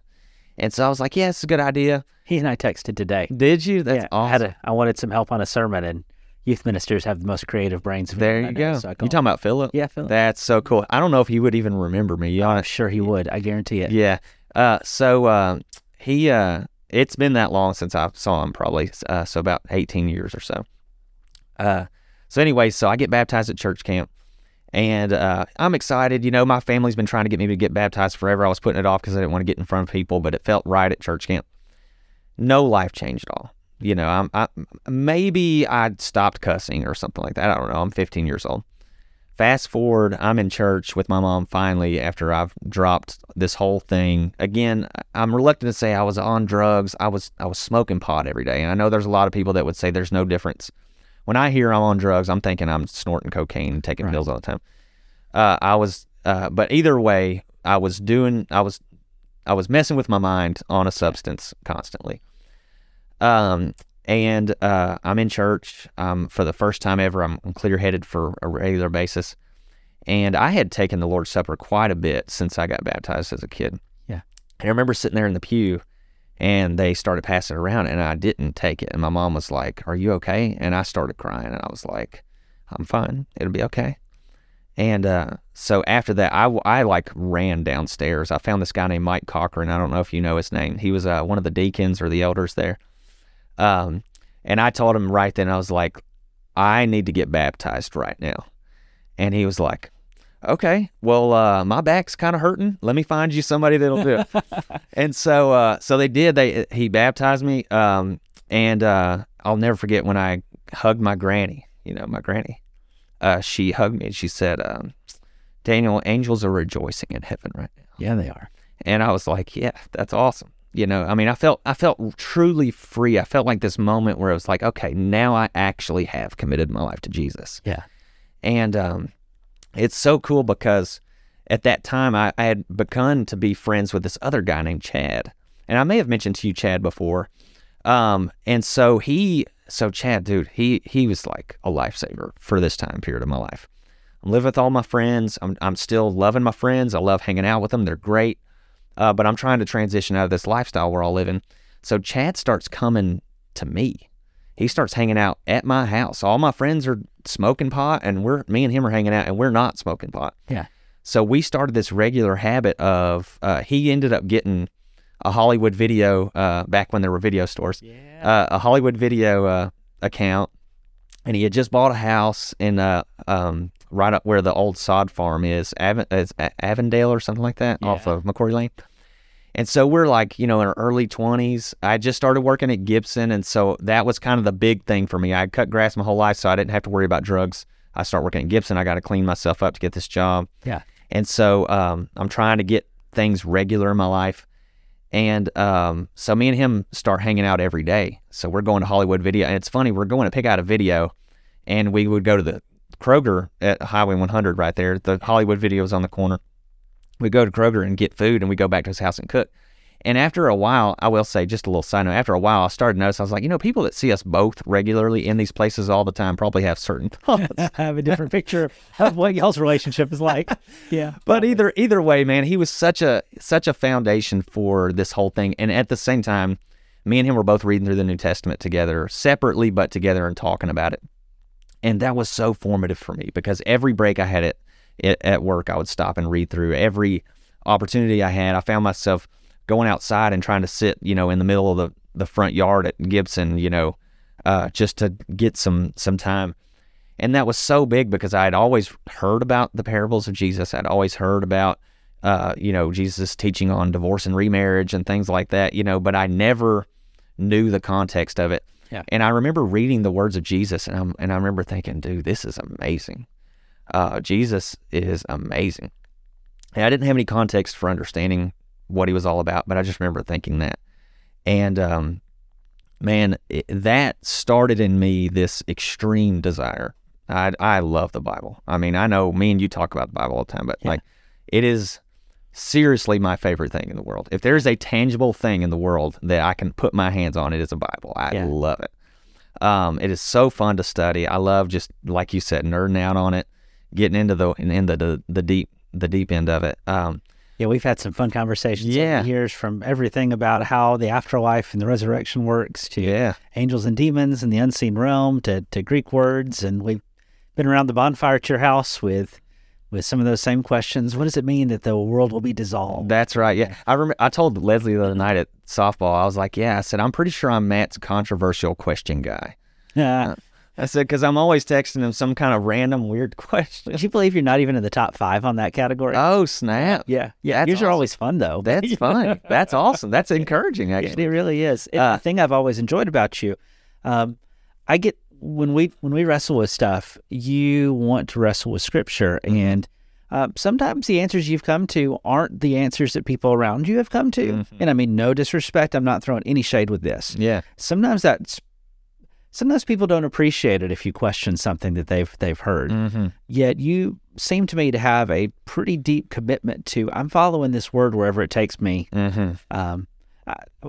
And so I was like, "Yeah, it's a good idea." He and I texted today. Did you? That's yeah, I had a, I wanted some help on a sermon, and youth ministers have the most creative brains. of there you I know, go. so you talking about Philip? Yeah, Philip. That's so cool. I don't know if he would even remember me. I'm Yeah. sure he would. I guarantee it. Yeah. Uh, so uh, he uh, it's been that long since I saw him, probably. Uh, so about 18 years or so. Uh, so anyway, so I get baptized at church camp, and uh, I'm excited. You know, my family's been trying to get me to get baptized forever. I was putting it off because I didn't want to get in front of people, but it felt right at church camp. No life change at all. You know, I'm I, maybe I'd stopped cussing or something like that. I don't know. I'm 15 years old. Fast forward, I'm in church with my mom finally after I've dropped this whole thing. Again, I'm reluctant to say I was on drugs. I was I was smoking pot every day. And I know there's a lot of people that would say there's no difference. When I hear I'm on drugs, I'm thinking I'm snorting cocaine and taking Right. pills all the time. Uh, I was uh, but either way, I was doing I was I was messing with my mind on a substance constantly. Um and uh, I'm in church um, for the first time ever. I'm, I'm clear headed for a regular basis. And I had taken the Lord's Supper quite a bit since I got baptized as a kid. Yeah. And I remember sitting there in the pew and they started passing it around and I didn't take it. And my mom was like, Are you okay? And I started crying and I was like, I'm fine. It'll be okay. And uh, so after that, I, I like ran downstairs. I found this guy named Mike Cochran. I don't know if you know his name. He was uh, one of the deacons or the elders there. Um, and I told him right then, I was like, I need to get baptized right now. And he was like, okay, well, uh, my back's kind of hurting. Let me find you somebody that'll do it. and so, uh, so they did. They he baptized me. Um, and uh, I'll never forget when I hugged my granny. You know, my granny. Uh, she hugged me and she said, um, "Daniel, angels are rejoicing in heaven right now." Yeah, they are. And I was like, "Yeah, that's awesome." You know, I mean, I felt I felt truly free. I felt like this moment where it was like, "Okay, now I actually have committed my life to Jesus." Yeah. And um, it's so cool because at that time I, I had begun to be friends with this other guy named Chad. And I may have mentioned to you Chad before. Um, and so he, so Chad, dude, he he was like a lifesaver for this time period of my life. I'm living with all my friends. I'm I'm still loving my friends. I love hanging out with them. They're great. Uh, but I'm trying to transition out of this lifestyle we're all living. So Chad starts coming to me. He starts hanging out at my house. All my friends are smoking pot, and we're me and him are hanging out, and we're not smoking pot. Yeah. So we started this regular habit of. Uh, he ended up getting a Hollywood Video uh, back when there were video stores. Yeah. Uh, a Hollywood Video uh, account, and he had just bought a house in uh, um, right up where the old sod farm is, it's Avondale or something like that, off of McCrory Lane. And so we're like, you know, in our early 20s. I just started working at Gibson. And so that was kind of the big thing for me. I cut grass my whole life, so I didn't have to worry about drugs. I start working at Gibson. I got to clean myself up to get this job. Yeah. And so um, I'm trying to get things regular in my life. And um, so me and him start hanging out every day. So we're going to Hollywood Video. And it's funny, we're going to pick out a video, and we would go to the Kroger at Highway 100 right there. The Hollywood Video is on the corner. We go to Kroger and get food, and we go back to his house and cook. And after a while, I will say, just a little side note, after a while, I started to notice, I was like, you know, people that see us both regularly in these places all the time probably have certain thoughts. have a different picture of what y'all's relationship is like. Yeah. But either either way, man, he was such a such a foundation for this whole thing. And at the same time, me and him were both reading through the New Testament together, separately but together, and talking about it. And that was so formative for me because every break I had at at- work, I would stop and read through every opportunity I had. I found myself going outside and trying to sit, you know, in the middle of the the front yard at Gibson, you know, uh, just to get some some time. And that was so big because I had always heard about the parables of Jesus. I'd always heard about, uh, you know, Jesus teaching on divorce and remarriage and things like that, you know, but I never knew the context of it. Yeah. And I remember reading the words of Jesus and, I'm, and I remember thinking, dude, this is amazing. Uh, Jesus is amazing. And I didn't have any context for understanding what he was all about, but I just remember thinking that. And um, man, it, that started in me this extreme desire. I I love the Bible. I mean, I know me and you talk about the Bible all the time, but Yeah. like, it is seriously my favorite thing in the world. If there's a tangible thing in the world that I can put my hands on, it is a Bible. I Yeah. love it. Um, it is so fun to study. I love just like you said, nerding out on it, getting into the into the the deep the deep end of it. Um, Yeah, we've had some fun conversations Yeah. the years from everything about how the afterlife and the resurrection works to yeah, angels and demons and the unseen realm to, to Greek words. And we've been around the bonfire at your house with with some of those same questions. What does it mean that the world will be dissolved? That's right. Yeah, I remember. I told Leslie the other night at softball. I was like, "Yeah," I said, "I'm pretty sure I'm Matt's controversial question guy." Uh, I said because I'm always texting him some kind of random weird question. do you believe you're not even in the top five on that category? Oh snap! yeah, yeah. that's Yours are always fun though. That's fun. That's awesome. That's encouraging. Actually, it really is. It, Uh, the thing I've always enjoyed about you, um, I get when we when we wrestle with stuff, you want to wrestle with scripture, Mm-hmm. and uh, sometimes the answers you've come to aren't the answers that people around you have come to. Mm-hmm. And I mean, no disrespect. I'm not throwing any shade with this. yeah, Sometimes that's sometimes people don't appreciate it if you question something that they've they've heard. mm-hmm. Yet you seem to me to have a pretty deep commitment to I'm following this word wherever it takes me. Mm-hmm. Um,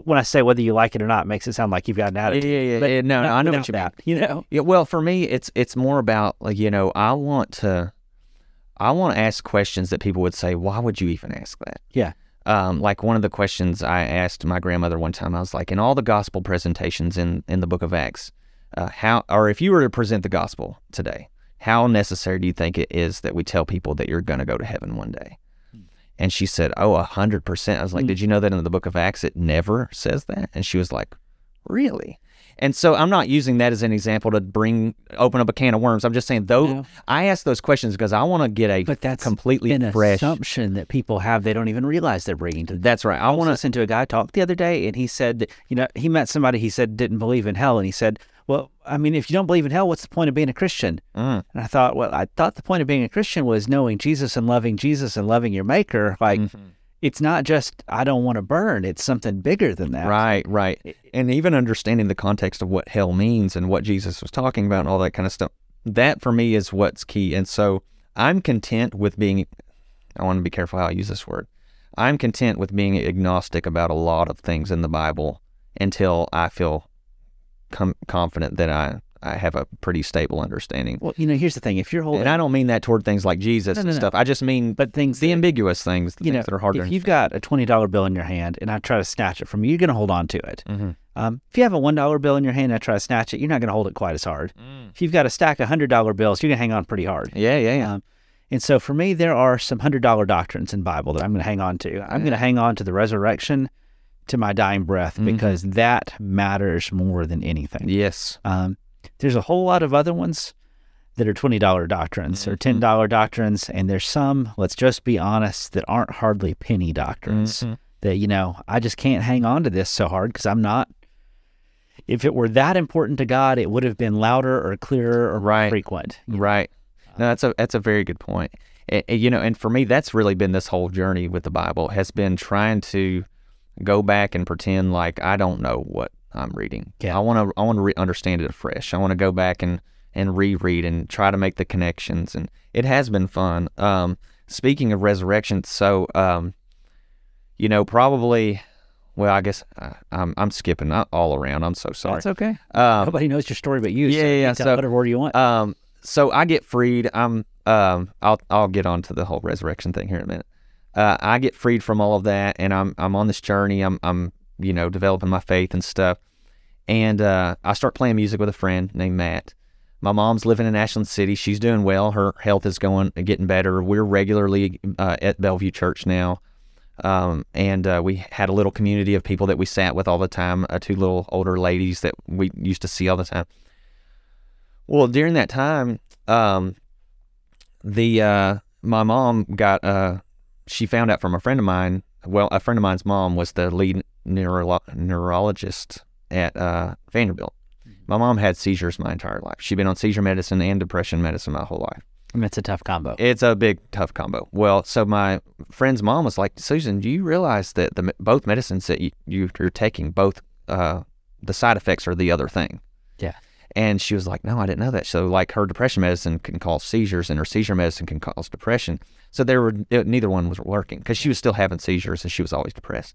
when I say whether you like it or not, it makes it sound like you've got an attitude. yeah, yeah, But yeah. No, no, I know what you mean. that, You know, Yeah, well, for me, it's it's more about like you know, I want to, I want to ask questions that people would say, why would you even ask that? Yeah. Um, like one of the questions I asked my grandmother one time, I was like, in all the gospel presentations in in the Book of Acts, uh, how or if you were to present the gospel today, how necessary do you think it is that we tell people that you're going to go to heaven one day? And she said, "Oh, a hundred percent." I was like, Hmm. "Did you know that in the Book of Acts it never says that?" And she was like, "Really?" And so I'm not using that as an example to bring open up a can of worms. I'm just saying though No. I ask those questions because I want to get a but that's completely an fresh. assumption that people have. They don't even realize they're bringing to. That's right. I want to. listening to a guy talk the other day, and he said, that, you know, he met somebody he said didn't believe in hell, and he said, well, I mean, if you don't believe in hell, what's the point of being a Christian? Mm, And I thought, well, I thought the point of being a Christian was knowing Jesus and loving Jesus and loving your Maker. Like, Mm-hmm. it's not just I don't want to burn; it's something bigger than that. right, right. And even understanding the context of what hell means and what Jesus was talking about and all that kind of stuff. That for me is what's key. And so I'm content with being. I want to be careful how I use this word. I'm content with being agnostic about a lot of things in the Bible until I feel com- confident that I I have a pretty stable understanding. Well, you know, here's the thing: if you're holding, And I don't mean that toward things like Jesus No, and no, no. stuff. I just mean but things the ambiguous things, the you know, that are hard to if you've got a twenty dollar bill in your hand and I try to snatch it from you, you're going to hold on to it. Mhm. Um, if you have a one dollar bill in your hand and I try to snatch it, you're not going to hold it quite as hard. Mm. If you've got a stack of hundred dollar bills, you're going to hang on pretty hard. Yeah, yeah, yeah. Um, and so for me, there are some hundred dollar doctrines in Bible that I'm going to hang on to. I'm going to hang on to the resurrection to my dying breath Mm-hmm. because that matters more than anything. yes. Um, there's a whole lot of other ones that are twenty dollar doctrines or Mm-hmm. ten dollar doctrines, and there's some. Let's just be honest that aren't hardly penny doctrines. Mm-hmm. That you know, I just can't hang on to this so hard because I'm not. If it were that important to God, it would have been louder or clearer or Right. frequent. Right. No, that's a that's a very good point. A- a- you know, and for me, that's really been this whole journey with the Bible has been trying to go back and pretend like I don't know what I'm reading. Yeah. I want to I want to re- understand it afresh. I want to go back and and reread and try to make the connections. And it has been fun. Um, speaking of resurrection, so um, you know, probably. Well, I guess uh, I'm I'm skipping uh, all around. I'm so sorry. That's okay. Um, Nobody knows your story but you. yeah, so yeah, so- whatever order you want. um, so I get freed. I'm um, I'll I'll get on to the whole resurrection thing here in a minute. Uh, I get freed from all of that, and I'm I'm on this journey. I'm I'm you know developing my faith and stuff, and uh, I start playing music with a friend named Matt. My mom's living in Ashland City. She's doing well. Her health is going getting better. We're regularly uh, at Bellevue Church now. Um, and uh, we had a little community of people that we sat with all the time. Uh, two little older ladies that we used to see all the time. Well, during that time, um, the uh, my mom got uh, she found out from a friend of mine. Well, a friend of mine's mom was the lead neuro- neurologist at uh, Vanderbilt. My mom had seizures my entire life. She'd been on seizure medicine and depression medicine my whole life. Mean, it's a tough combo. It's a big tough combo. Well, so my friend's mom was like, Susan, do you realize that the both medicines that you, you you're taking, both uh, the side effects are the other thing? Yeah. And she was like, No, I didn't know that. So like her depression medicine can cause seizures, and her seizure medicine can cause depression. So there were neither one was working because she was still having seizures and she was always depressed.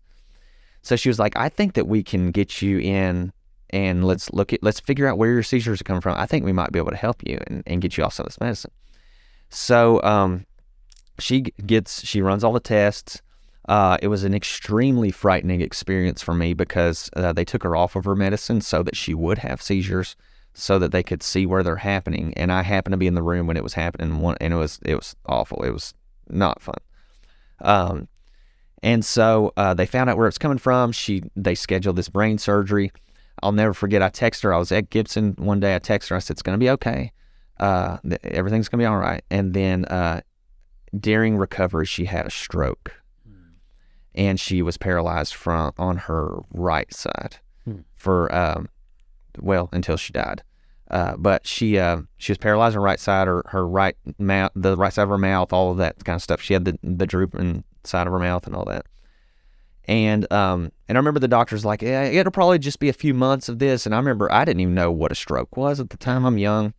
So she was like, I think that we can get you in and let's look at let's figure out where your seizures are coming from. I think we might be able to help you and, and get you off some of this medicine. So um, she gets she runs all the tests. Uh, it was an extremely frightening experience for me because uh, they took her off of her medicine so that she would have seizures, so that they could see where they're happening. And I happened to be in the room when it was happening, one, and it was it was awful. It was not fun. Um, and so uh, they found out where it's coming from. She they scheduled this brain surgery. I'll never forget. I texted her. I was at Gibson one day. I texted her. I said, "It's going to be okay. Uh, th- everything's going to be all right." And then uh, during recovery, she had a stroke, and she was paralyzed from on her right side Hmm. for um, well until she died. Uh, but she uh, she was paralyzed on her right side, her her right mouth, the right side of her mouth, all of that kind of stuff. She had the the drooping side of her mouth and all that. And um and I remember the doctor's like, yeah, it'll probably just be a few months of this. And I remember I didn't even know what a stroke was at the time. I'm young,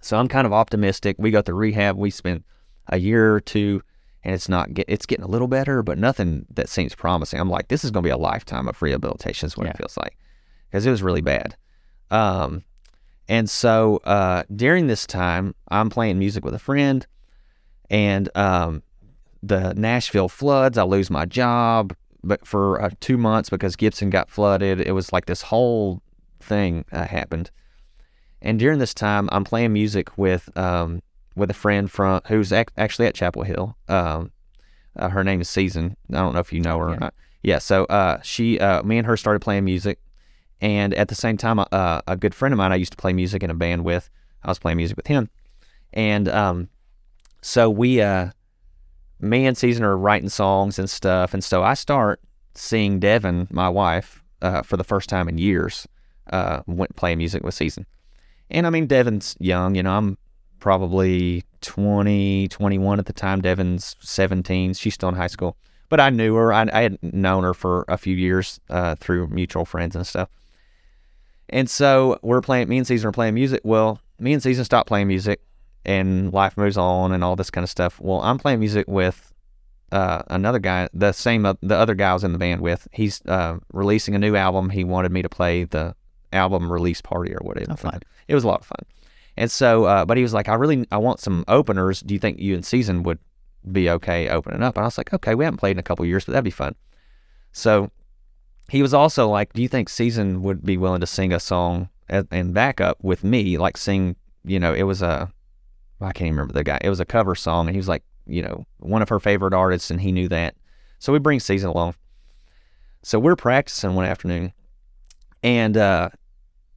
so I'm kind of optimistic. We go through rehab. We spent a year or two, and it's not get, it's getting a little better, but nothing that seems promising. I'm like, this is going to be a lifetime of rehabilitation. Is what Yeah. it feels like because it was really bad. Um, and so uh, during this time, I'm playing music with a friend, and um, the Nashville floods. I lose my job, but for uh, two months because Gibson got flooded. It was like this whole thing uh, happened. And during this time, I'm playing music with um, with a friend from who's ac- actually at Chapel Hill. Um, uh, her name is Season. I don't know if you know her or not. Yeah. So uh, she, uh, me and her started playing music, and at the same time, uh, a good friend of mine I used to play music in a band with. I was playing music with him, and um, so we, uh, me and Season are writing songs and stuff, and so I start seeing Devin, my wife, uh, for the first time in years, uh, went playing music with Season. And I mean, Devin's young, you know, I'm probably 20, 21 at the time. Devin's 17. She's still in high school. But I knew her. I, I had known her for a few years uh, through mutual friends and stuff. And so we're playing, me and Season are playing music. Well, me and Season stopped playing music and life moves on and all this kind of stuff. Well, I'm playing music with uh, another guy, the same, uh, the other guy I was in the band with. He's uh, releasing a new album. He wanted me to play the album release party or whatever. Oh. It was a lot of fun. And so, uh, but he was like, I really, I want some openers. Do you think you and Season would be okay opening up? And I was like, okay, we haven't played in a couple years, but that'd be fun. So he was also like, do you think Season would be willing to sing a song and backup with me? Like sing, you know, it was a, I can't even remember the guy. It was a cover song, and he was like, you know, one of her favorite artists, and he knew that. So we bring Season along. So we're practicing one afternoon, and uh,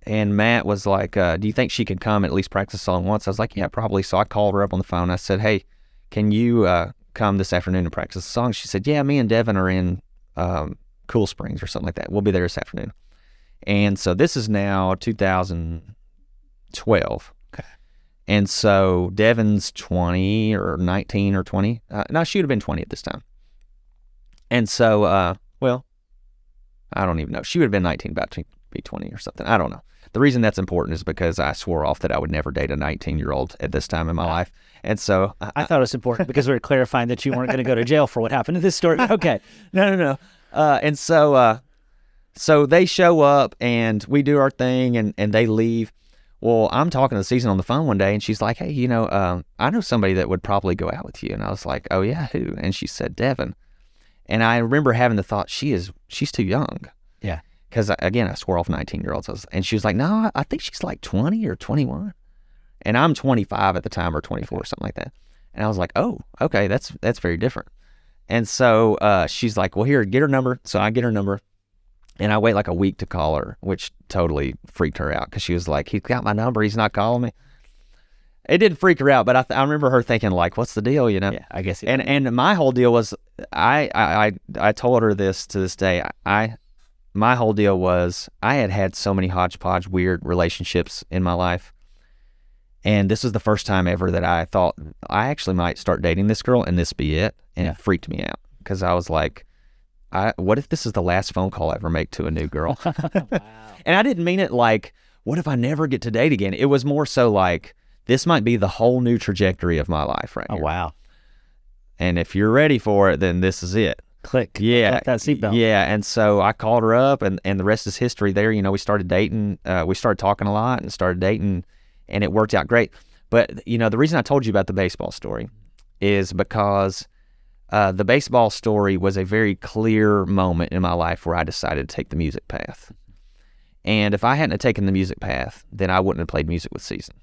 and Matt was like, uh, "Do you think she could come and at least practice song once?" I was like, "Yeah, probably." So I called her up on the phone. I said, "Hey, can you uh, come this afternoon and practice a song?" She said, "Yeah, me and Devin are in um, Cool Springs or something like that. We'll be there this afternoon." And so this is now 2012. Okay. And so Devin's 20 or 19 or 20. Uh, no, she would have been 20 at this time. And so, uh, well, I don't even know. She would have been 19, about to be 20 or something. I don't know. The reason that's important is because I swore off that I would never date a 19 year old at this time in my life. And so I, I thought it was important because we were clarifying that you weren't going to go to jail for what happened in this story. Okay. no, no, no. Uh, and so, uh, so they show up and we do our thing and, and they leave. Well, I'm talking to Season on the phone one day and she's like, Hey, you know, um, I know somebody that would probably go out with you. And I was like, Oh, yeah, who? And she said, Devin. And I remember having the thought, she is, she's too young. Yeah. Because again, I swore off 19 year olds. And she was like, No, I think she's like 20 or 21. And I'm 25 at the time or 24 or something like that. And I was like, Oh, okay, that's that's very different. And so uh, she's like, Well, here, get her number. So I get her number. And I wait like a week to call her, which totally freaked her out because she was like, He's got my number. He's not calling me. It didn't freak her out, but I, th- I remember her thinking, like, What's the deal? You know? Yeah, I guess. And and my whole deal was, I I I, I told her this to this day. I my whole deal was I had had so many hodgepodge weird relationships in my life, and this was the first time ever that I thought I actually might start dating this girl and this be it, and Yeah. it freaked me out because I was like, I what if this is the last phone call I ever make to a new girl? And I didn't mean it like, what if I never get to date again? It was more so like, this might be the whole new trajectory of my life right oh here. wow. And if you're ready for it, then this is it. Click. Yeah, Click that seatbelt. Yeah, and so I called her up, and, and the rest is history. There, you know, we started dating. Uh, we started talking a lot, and started dating, and it worked out great. But you know, the reason I told you about the baseball story is because uh, the baseball story was a very clear moment in my life where I decided to take the music path. And if I hadn't taken the music path, then I wouldn't have played music with Season.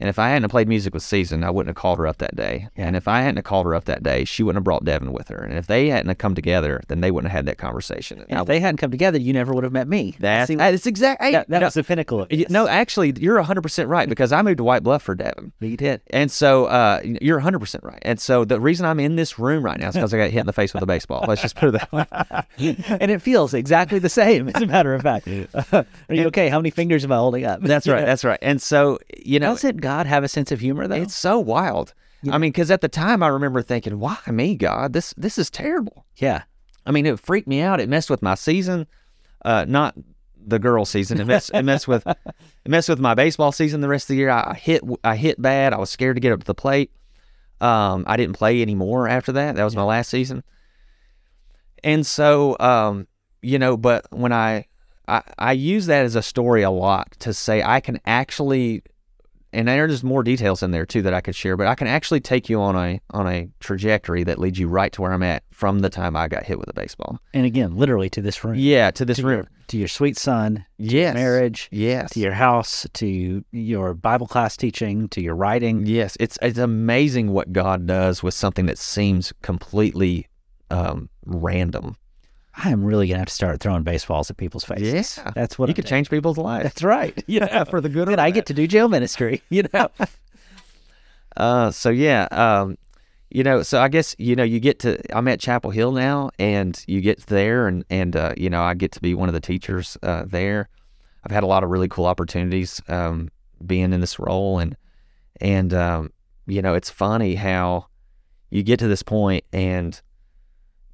And if I hadn't played music with Season, I wouldn't have called her up that day. Yeah. And if I hadn't called her up that day, she wouldn't have brought Devin with her. And if they hadn't come together, then they wouldn't have had that conversation. And if they hadn't come together, you never would have met me. that's, See, that's exactly that, that was the pinnacle of this. no, actually, you're 100% right because I moved to White Bluff for Devin. you did. And so uh, you're 100% right. And so the reason I'm in this room right now is because I got hit in the face with a baseball. Let's just put it that way. and it feels exactly the same, as a matter of fact. Are you okay? How many fingers am I holding up? That's right. That's right. And so, you know, Doesn't God have a sense of humor, though? it's so wild. I mean, because at the time I remember thinking, why me, God? This, this is terrible. yeah. I mean, it freaked me out. It messed with my season, uh, not the girl season. It messed, it messed with, it messed with my baseball season. The rest of the year, I, I hit, I hit bad. I was scared to get up to the plate. Um, I didn't play anymore after that. That was my last season. And so, um, you know, but when I, I, I use that as a story a lot to say I can actually, and there's more details in there too that I could share, but I can actually take you on a on a trajectory that leads you right to where I'm at from the time I got hit with a baseball. And again, literally to this room. Yeah, to this To room. your, to your sweet son, Yes. marriage, Yes. to your house, to your Bible class teaching, to your writing. Yes, it's it's amazing what God does with something that seems completely um, random. I am really gonna have to start throwing baseballs at people's faces. Yeah. that's what you I'm could doing. change people's lives. That's right. Yeah, for the good. Then I get to do jail ministry. You know. Uh, so yeah, um, you know, so I guess you know you get to. I'm at Chapel Hill now, and you get there, and and uh, you know I get to be one of the teachers uh, there. I've had a lot of really cool opportunities um, being in this role, and and um, you know it's funny how you get to this point and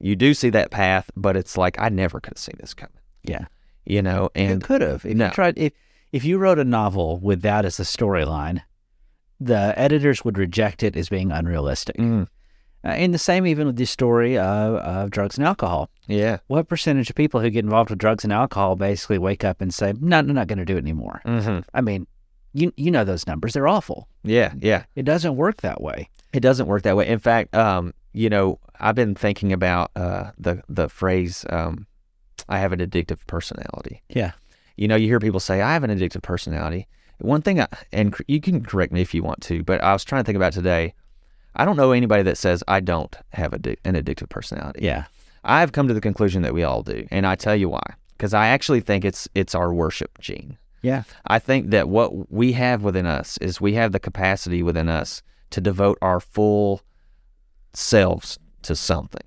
you do see that path, but it's like I never could have seen this coming. Yeah. You know, And could have. If No. you tried if if you wrote a novel with that as the storyline, the editors would reject it as being unrealistic. Mm, Uh, and the same even with the story of, of drugs and alcohol. yeah, What percentage of people who get involved with drugs and alcohol basically wake up and say, "No, I'm not going to do it anymore"? hmm I mean, you you know those numbers; they're awful. yeah, yeah. It doesn't work that way. It doesn't work that way. In fact, um, you know, I've been thinking about uh, the the phrase um, "I have an addictive personality." Yeah. You know, you hear people say, "I have an addictive personality." One thing, I, and you can correct me if you want to, but I was trying to think about today. I don't know anybody that says I don't have addi- an addictive personality. Yeah. I've come to the conclusion that we all do, and I tell you why. Because I actually think it's it's our worship gene. Yeah. I think that what we have within us is we have the capacity within us to devote our full selves to something.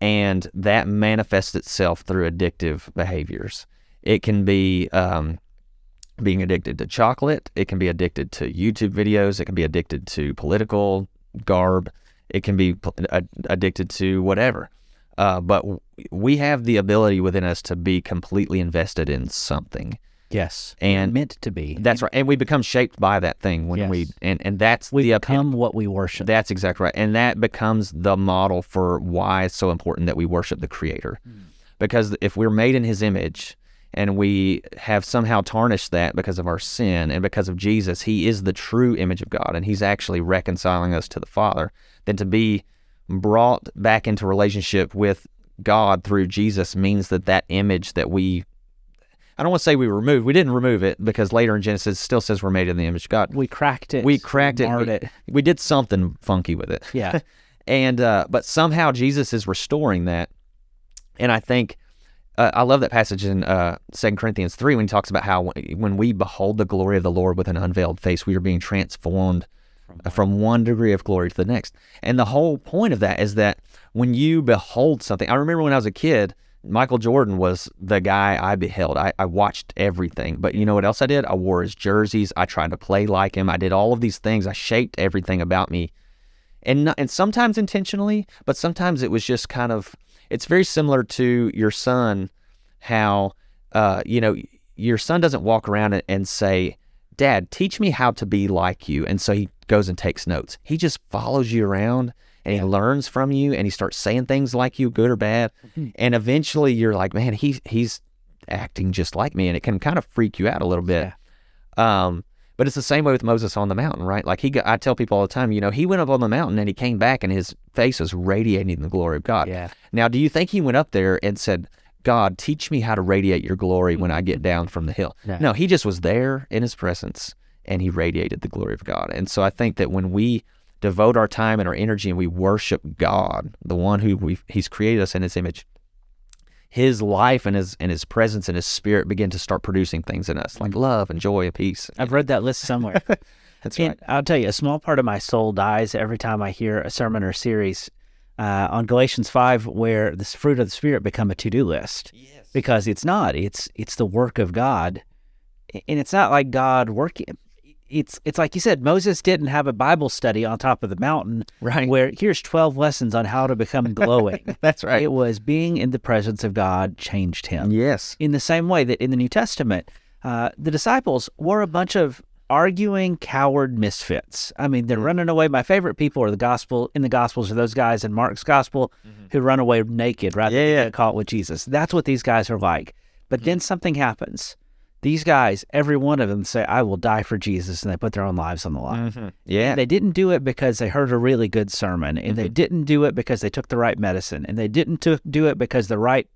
And that manifests itself through addictive behaviors. It can be um, being addicted to chocolate, it can be addicted to YouTube videos, it can be addicted to political garb, it can be addicted to whatever. Uh, but we have the ability within us to be completely invested in something. Yes. And meant to be. That's right, and we become shaped by that thing when we and and that's we the become what we worship. that's exactly right, and that becomes the model for why it's so important that we worship the Creator, hmm. because if we're made in His image and we have somehow tarnished that because of our sin and because of Jesus, He is the true image of God, and He's actually reconciling us to the Father. Then to be brought back into relationship with God through Jesus means that that image that we I don't want to say we removed. We didn't remove it because later in Genesis it still says we're made in the image of God. we cracked it. We cracked it. We, it. we did something funky with it. Yeah. And uh, but somehow Jesus is restoring that. And I think uh, I love that passage in uh, 2 Corinthians 3 when he talks about how when we behold the glory of the Lord with an unveiled face, we are being transformed from one degree of glory to the next. And the whole point of that is that when you behold something, I remember when I was a kid, Michael Jordan was the guy I beheld. I, I watched everything. But you know what else I did? I wore his jerseys. I tried to play like him. I did all of these things. I shaped everything about me. And, not, and sometimes intentionally, but sometimes it was just kind of, it's very similar to your son, how, uh, you know, your son doesn't walk around and, and say, Dad, teach me how to be like you. And so he goes and takes notes. He just follows you around and he learns from you and he starts saying things like you, good or bad. And eventually you're like, man, he's he's acting just like me. And it can kind of freak you out a little bit. Um, but it's the same way with Moses on the mountain, right? Like he, got, I tell people all the time, you know, he went up on the mountain and he came back and his face was radiating the glory of God. Yeah. Now, do you think he went up there and said, God, teach me how to radiate your glory when I get down from the hill? No. No, he just was there in his presence and he radiated the glory of God. And so I think that when we devote our time and our energy and we worship God, the one who we he's created us in his image, his life and his and his presence and his spirit begin to start producing things in us like love and joy and peace. I've read that list somewhere. That's And right. I'll tell you, a small part of my soul dies every time I hear a sermon or series uh, on Galatians five, where the fruit of the Spirit become a to-do list. Yes. Because it's not. It's it's the work of God, and it's not like God working. It's it's like you said. Moses didn't have a Bible study on top of the mountain, Right. Where here's twelve lessons on how to become glowing. That's right. It was being in the presence of God changed him Yes. in the same way that in the New Testament, uh, the disciples were a bunch of arguing coward misfits. I mean, they're mm-hmm. running away. My favorite people are the gospel in the gospels are those guys in Mark's gospel mm-hmm. who run away naked rather Yeah, than yeah. get caught with Jesus. That's what these guys are like. But mm-hmm. then something happens. These guys, every one of them say, I will die for Jesus, and they put their own lives on the line. Yeah. They didn't do it because they heard a really good sermon, and they didn't do it because they took the right medicine, and they didn't to- do it because the right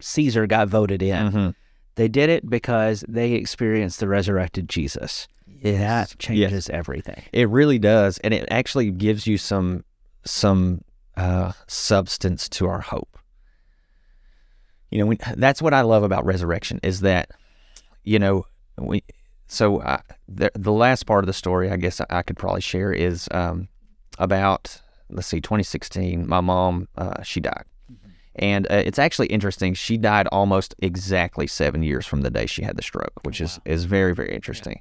Caesar got voted in. Mhm. They did it because they experienced the resurrected Jesus. That changes everything. It really does, and it actually gives you some some uh, substance to our hope. You know, we, that's what I love about resurrection is that, you know, we. So I, the the last part of the story, I guess I could probably share is um, about let's see, 2016. My mom, uh, she died, and uh, it's actually interesting. She died almost exactly seven years from the day she had the stroke, which is is very very interesting.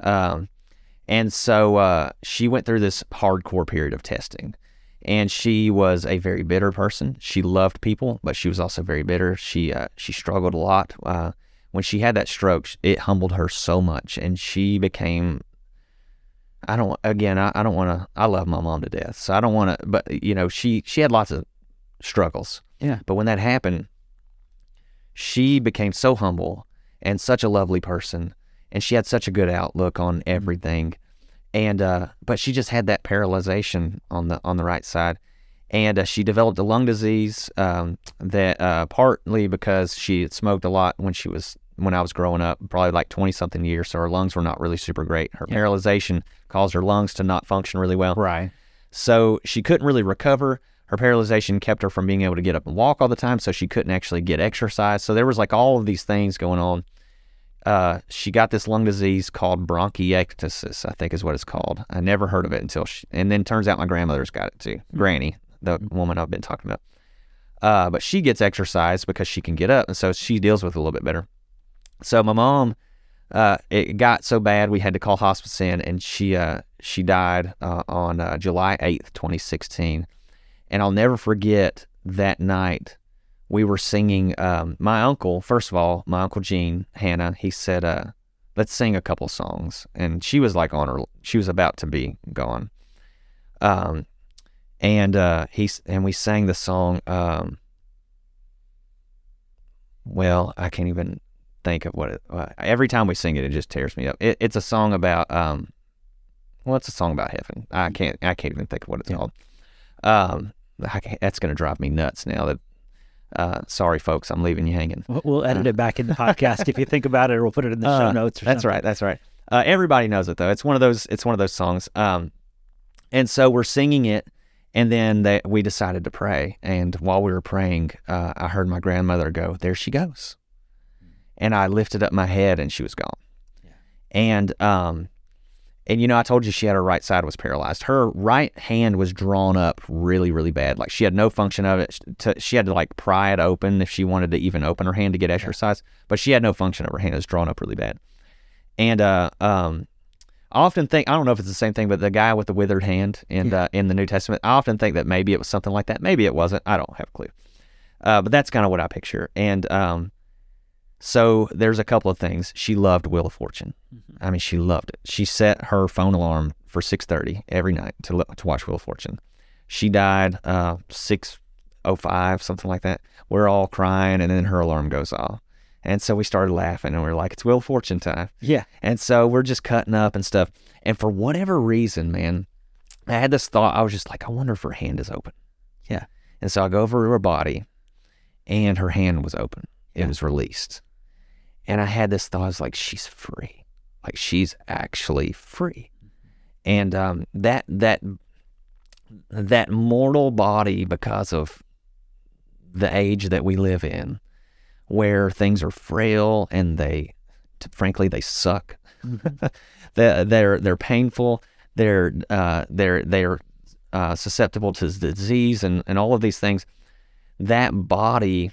Um, and so uh, she went through this hardcore period of testing. And she was a very bitter person. She loved people, but she was also very bitter. She uh, she struggled a lot. When she had that stroke, it humbled her so much, and she became. I don't again. I, I don't want to. I love my mom to death, so I don't want to. But you know, she she had lots of struggles. Yeah. But when that happened, she became so humble and such a lovely person, and she had such a good outlook on everything. And uh, but she just had that paralyzation on the on the right side, and uh, she developed a lung disease um, that uh, partly because she had smoked a lot when she was when I was growing up, probably like twenty something years, so her lungs were not really super great. Her paralyzation caused her lungs to not function really well. Right. So she couldn't really recover. Her paralyzation kept her from being able to get up and walk all the time, so she couldn't actually get exercise. So there was like all of these things going on. uh, she got this lung disease called bronchiectasis, I think is what it's called. I never heard of it until she, and then turns out my grandmother's got it too. Granny, the woman I've been talking about. Uh, but she gets exercise because she can get up, and so she deals with it a little bit better. So my mom, uh, it got so bad we had to call hospice in, and she uh, she died uh, on uh, July eighth, twenty sixteen. And I'll never forget that night. We were singing. Um, my uncle, first of all, my uncle Gene Hannah, he said, uh, "Let's sing a couple songs," and she was like on her. She was about to be gone. Um, and uh, he and we sang the song. Um, well, I can't even think of what it. Uh, every time we sing it, it just tears me up. It, it's a song about. Um, well, it's a song about heaven. I can't. I can't even think of what it's Yeah. called. Um, I can't- that's going to drive me nuts now. That. Uh, sorry, folks, I'm leaving you hanging. We'll- edit it back in the podcast if you think about it, or we'll put it in the show Uh, notes. Or That's something. right. That's right. Uh, everybody knows it though. It's one of those. It's one of those songs. Um, and so we're singing it, and then they, we decided to pray. And while we were praying, uh, I heard my grandmother go, "There she goes," and I lifted up my head, and she was gone. And um, and you know, I told you she had her right side was paralyzed. Her right hand was drawn up really, really bad. Like she had no function of it. To, she had to like pry it open if she wanted to even open her hand to get exercise. But she had no function of her hand. It was drawn up really bad. And uh, um, I often think I don't know if it's the same thing, but the guy with the withered hand in uh, in the New Testament, I often think that maybe it was something like that. Maybe it wasn't. I don't have a clue. Uh, but that's kind of what I picture. And um, so there's a couple of things. She loved Wheel of Fortune. I mean, she loved it. She set her phone alarm for 6:30 every night to to watch Wheel of Fortune. She died uh 6:05, something like that. We're all crying, and then her alarm goes off. And so we started laughing, and we are like, "It's Wheel of Fortune time." Yeah. And so we're just cutting up and stuff. And for whatever reason, man, I had this thought. I was just like, I wonder if her hand is open. Yeah. And so I go over to her body, and her hand was open. It Yeah. was released. And I had this thought. I was like, she's free. Like she's actually free. And um, that that that mortal body, because of the age that we live in, where things are frail and they, frankly, they suck. they're, they're they're painful. They're uh, they're they're uh, susceptible to disease and, and all of these things. That body,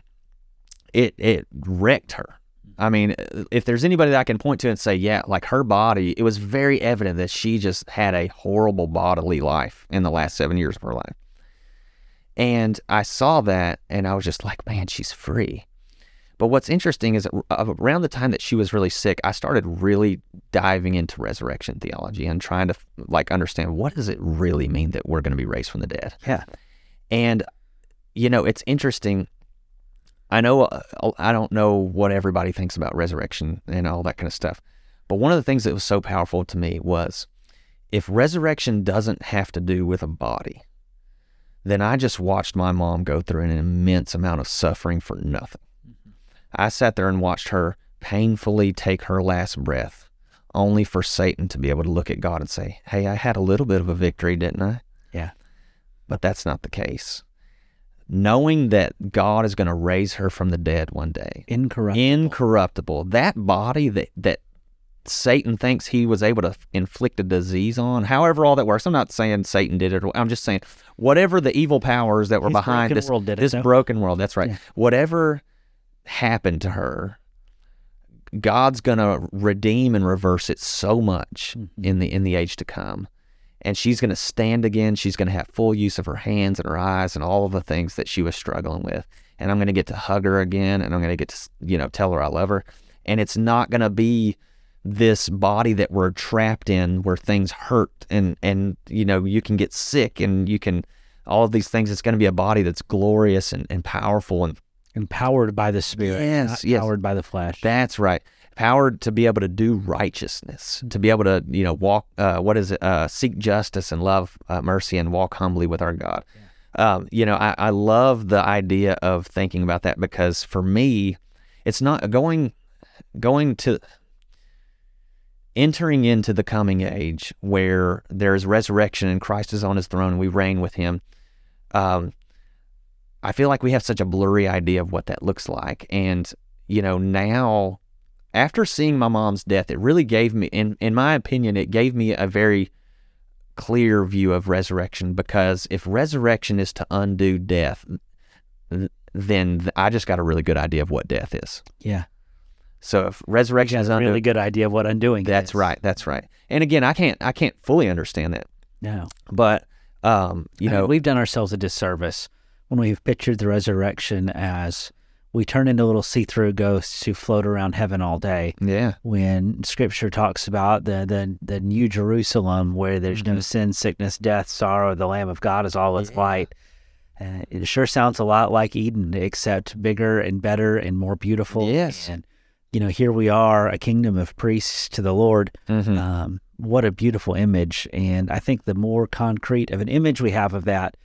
it it wrecked her. I mean, if there's anybody that I can point to and say, yeah, like her body, it was very evident that she just had a horrible bodily life in the last seven years of her life. And I saw that and I was just like, man, she's free. But what's interesting is around the time that she was really sick, I started really diving into resurrection theology and trying to like understand what does it really mean that we're going to be raised from the dead. Yeah. And you know, it's interesting. I know uh, I don't know what everybody thinks about resurrection and all that kind of stuff. But one of the things that was so powerful to me was if resurrection doesn't have to do with a body, then I just watched my mom go through an immense amount of suffering for nothing. I sat there and watched her painfully take her last breath, only for Satan to be able to look at God and say, Hey, I had a little bit of a victory, didn't I? Yeah. But that's not the case. Knowing that God is going to raise her from the dead one day, Incorrupt. incorruptible, that body that, that Satan thinks he was able to inflict a disease on, however all that works. I'm not saying Satan did it. I'm just saying whatever the evil powers that were His behind this, world did it, this broken world. That's right. Yeah. Whatever happened to her, God's gonna redeem and reverse it so much Mm-hmm. in the in the age to come. And she's gonna stand again. She's gonna have full use of her hands and her eyes and all of the things that she was struggling with. And I'm gonna get to hug her again, and I'm gonna get to you know tell her I love her. And it's not gonna be this body that we're trapped in where things hurt and and you know you can get sick and you can all of these things it's going to be a body that's glorious and, and powerful and Empowered by the Spirit. Yes, yes. Powered by the flesh. that's right powered to be able to do righteousness to be able to you know walk uh, what is it uh, seek justice and love uh, mercy and walk humbly with our god um, you know I, I love the idea of thinking about that because for me it's not going going to entering into the coming age where there is resurrection and Christ is on his throne and we reign with him. Um, I feel like we have such a blurry idea of what that looks like. And, you know, now after seeing my mom's death, it really gave me, in in my opinion, it gave me a very clear view of resurrection because if resurrection is to undo death, then I just got a really good idea of what death is. Yeah. So if resurrection Has is a really good idea of what undoing that's is. right, that's right. And again, I can't I can't fully understand that, No. but um, you I mean, know, we've done ourselves a disservice when we've pictured the resurrection as we turn into little see-through ghosts who float around heaven all day. yeah, When Scripture talks about the the, the New Jerusalem, where there's no Mhm. sin, sickness, death, sorrow, the Lamb of God is all its light. Uh, it sure sounds a lot like Eden, except bigger and better and more beautiful. Yes. And you know, here we are, a kingdom of priests to the Lord. Mhm. Um, what a beautiful image. And I think the more concrete of an image we have of that,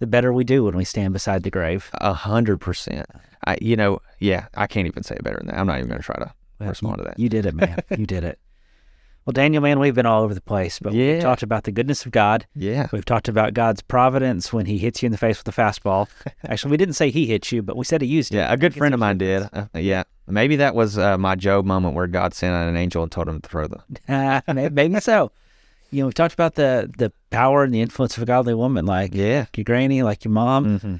the better we do when we stand beside the grave. a hundred percent. I, you know, yeah, I can't even say it better than that. I'm not even going to try to Well, respond you, to that. You did it, man. you did it. Well, Daniel, man, we've been all over the place, but Yeah. we've talked about the goodness of God. yeah, We've talked about God's providence when He hits you in the face with a fastball. Actually, we didn't say He hit you, but we said He used it. yeah. A good friend of mine did. Uh, yeah, maybe that was uh, my Job moment where God sent out an angel and told him to throw the. May- Maybe so. You know, we've talked about the the power and the influence of a godly woman, like Yeah. your granny, like your mom. hmm Uh,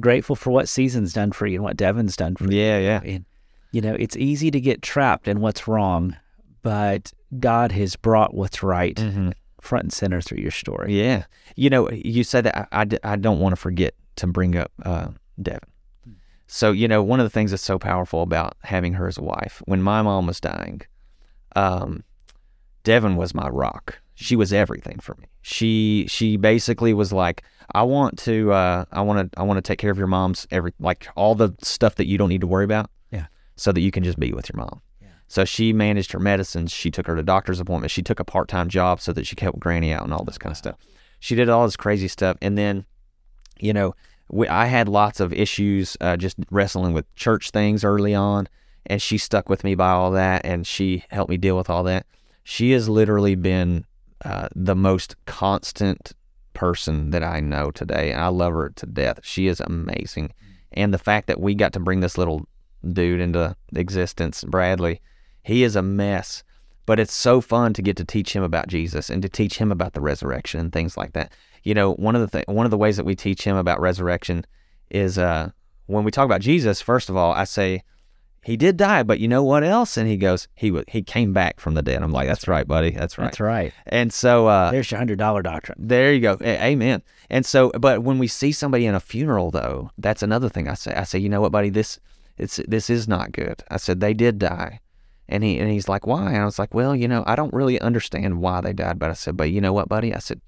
grateful for what season's done for you and what Devin's done for you. Yeah, yeah. And, you know, it's easy to get trapped in what's wrong, but God has brought what's right hmm front and center through your story. Yeah. You know, you said that I I don't want to forget to bring up uh, Devin. So, you know, one of the things that's so powerful about having her as a wife, when my mom was dying, um, Devin was my rock. She was everything for me. She she basically was like, I want to uh, I want to I want to take care of your mom's every like all the stuff that you don't need to worry about. Yeah. So that you can just be with your mom. Yeah. So she managed her medicines. She took her to doctor's appointments. She took a part time job so that she could help Granny out and all this kind of stuff. She did all this crazy stuff. And then, you know, we, I had lots of issues uh, just wrestling with church things early on. And she stuck with me by all that. And she helped me deal with all that. She has literally been uh, the most constant person that I know today. And I love her to death. She is amazing. And the fact that we got to bring this little dude into existence, Bradley, he is a mess. But it's so fun to get to teach him about Jesus and to teach him about the resurrection and things like that. You know, one of the th- one of the ways that we teach him about resurrection is uh, when we talk about Jesus. First of all, I say he did die, but you know what else? And he goes, he wa he came back from the dead. I'm like, that's right, buddy, that's right. That's right. And so uh, There's your hundred dollar doctrine. there you go. A- Amen. And so, but when we see somebody in a funeral, though, that's another thing I say. I say, you know what, buddy, this it's this is not good. I said they did die, and he and he's like, why? And I was like, well, you know, I don't really understand why they died, but I said, but you know what, buddy? I said,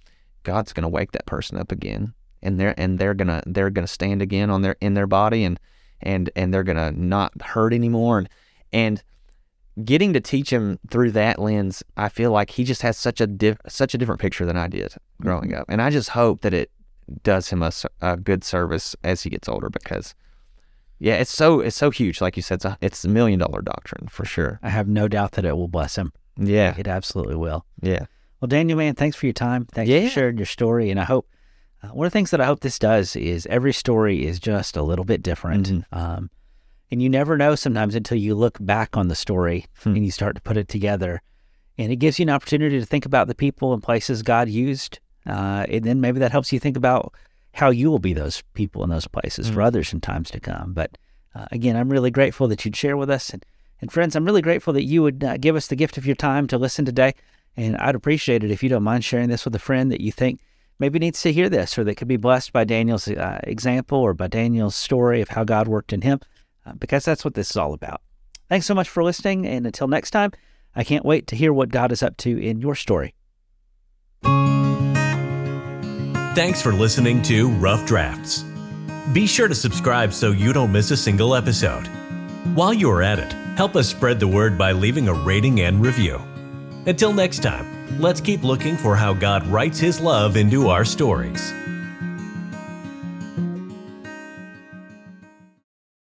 God's gonna wake that person up again, and they're and they're gonna they're gonna stand again on their in their body, and and and they're gonna not hurt anymore, and and getting to teach him through that lens, I feel like he just has such a diff- such a different picture than I did growing mm-hmm. up, and I just hope that it does him a good service as he gets older because, yeah, it's so it's so huge. Like you said, it's a, it's a million dollar doctrine for sure. I have no doubt that it will bless him. Yeah, It absolutely will. yeah, Well, Daniel, man, thanks for your time. Thanks Yeah. for sharing your story. And I hope one of the things that I hope this does is every story is just a little bit different. Mhm. Um, and you never know sometimes until you look back on the story Hmm. and you start to put it together. And it gives you an opportunity to think about the people and places God used. Uh, and then maybe that helps you think about how you will be those people in those places for Mm. others in times to come. But uh, again, I'm really grateful that you'd share with us. And, and friends, I'm really grateful that you would uh, give us the gift of your time to listen today. And I'd appreciate it if you don't mind sharing this with a friend that you think maybe needs to hear this or they could be blessed by Daniel's uh, example or by Daniel's story of how God worked in him, uh, because that's what this is all about. Thanks so much for listening. And until next time, I can't wait to hear what God is up to in your story. Thanks for listening to Rough Drafts. Be sure to subscribe so you don't miss a single episode. While you are at it, help us spread the word by leaving a rating and review. Until next time, let's keep looking for how God writes His love into our stories.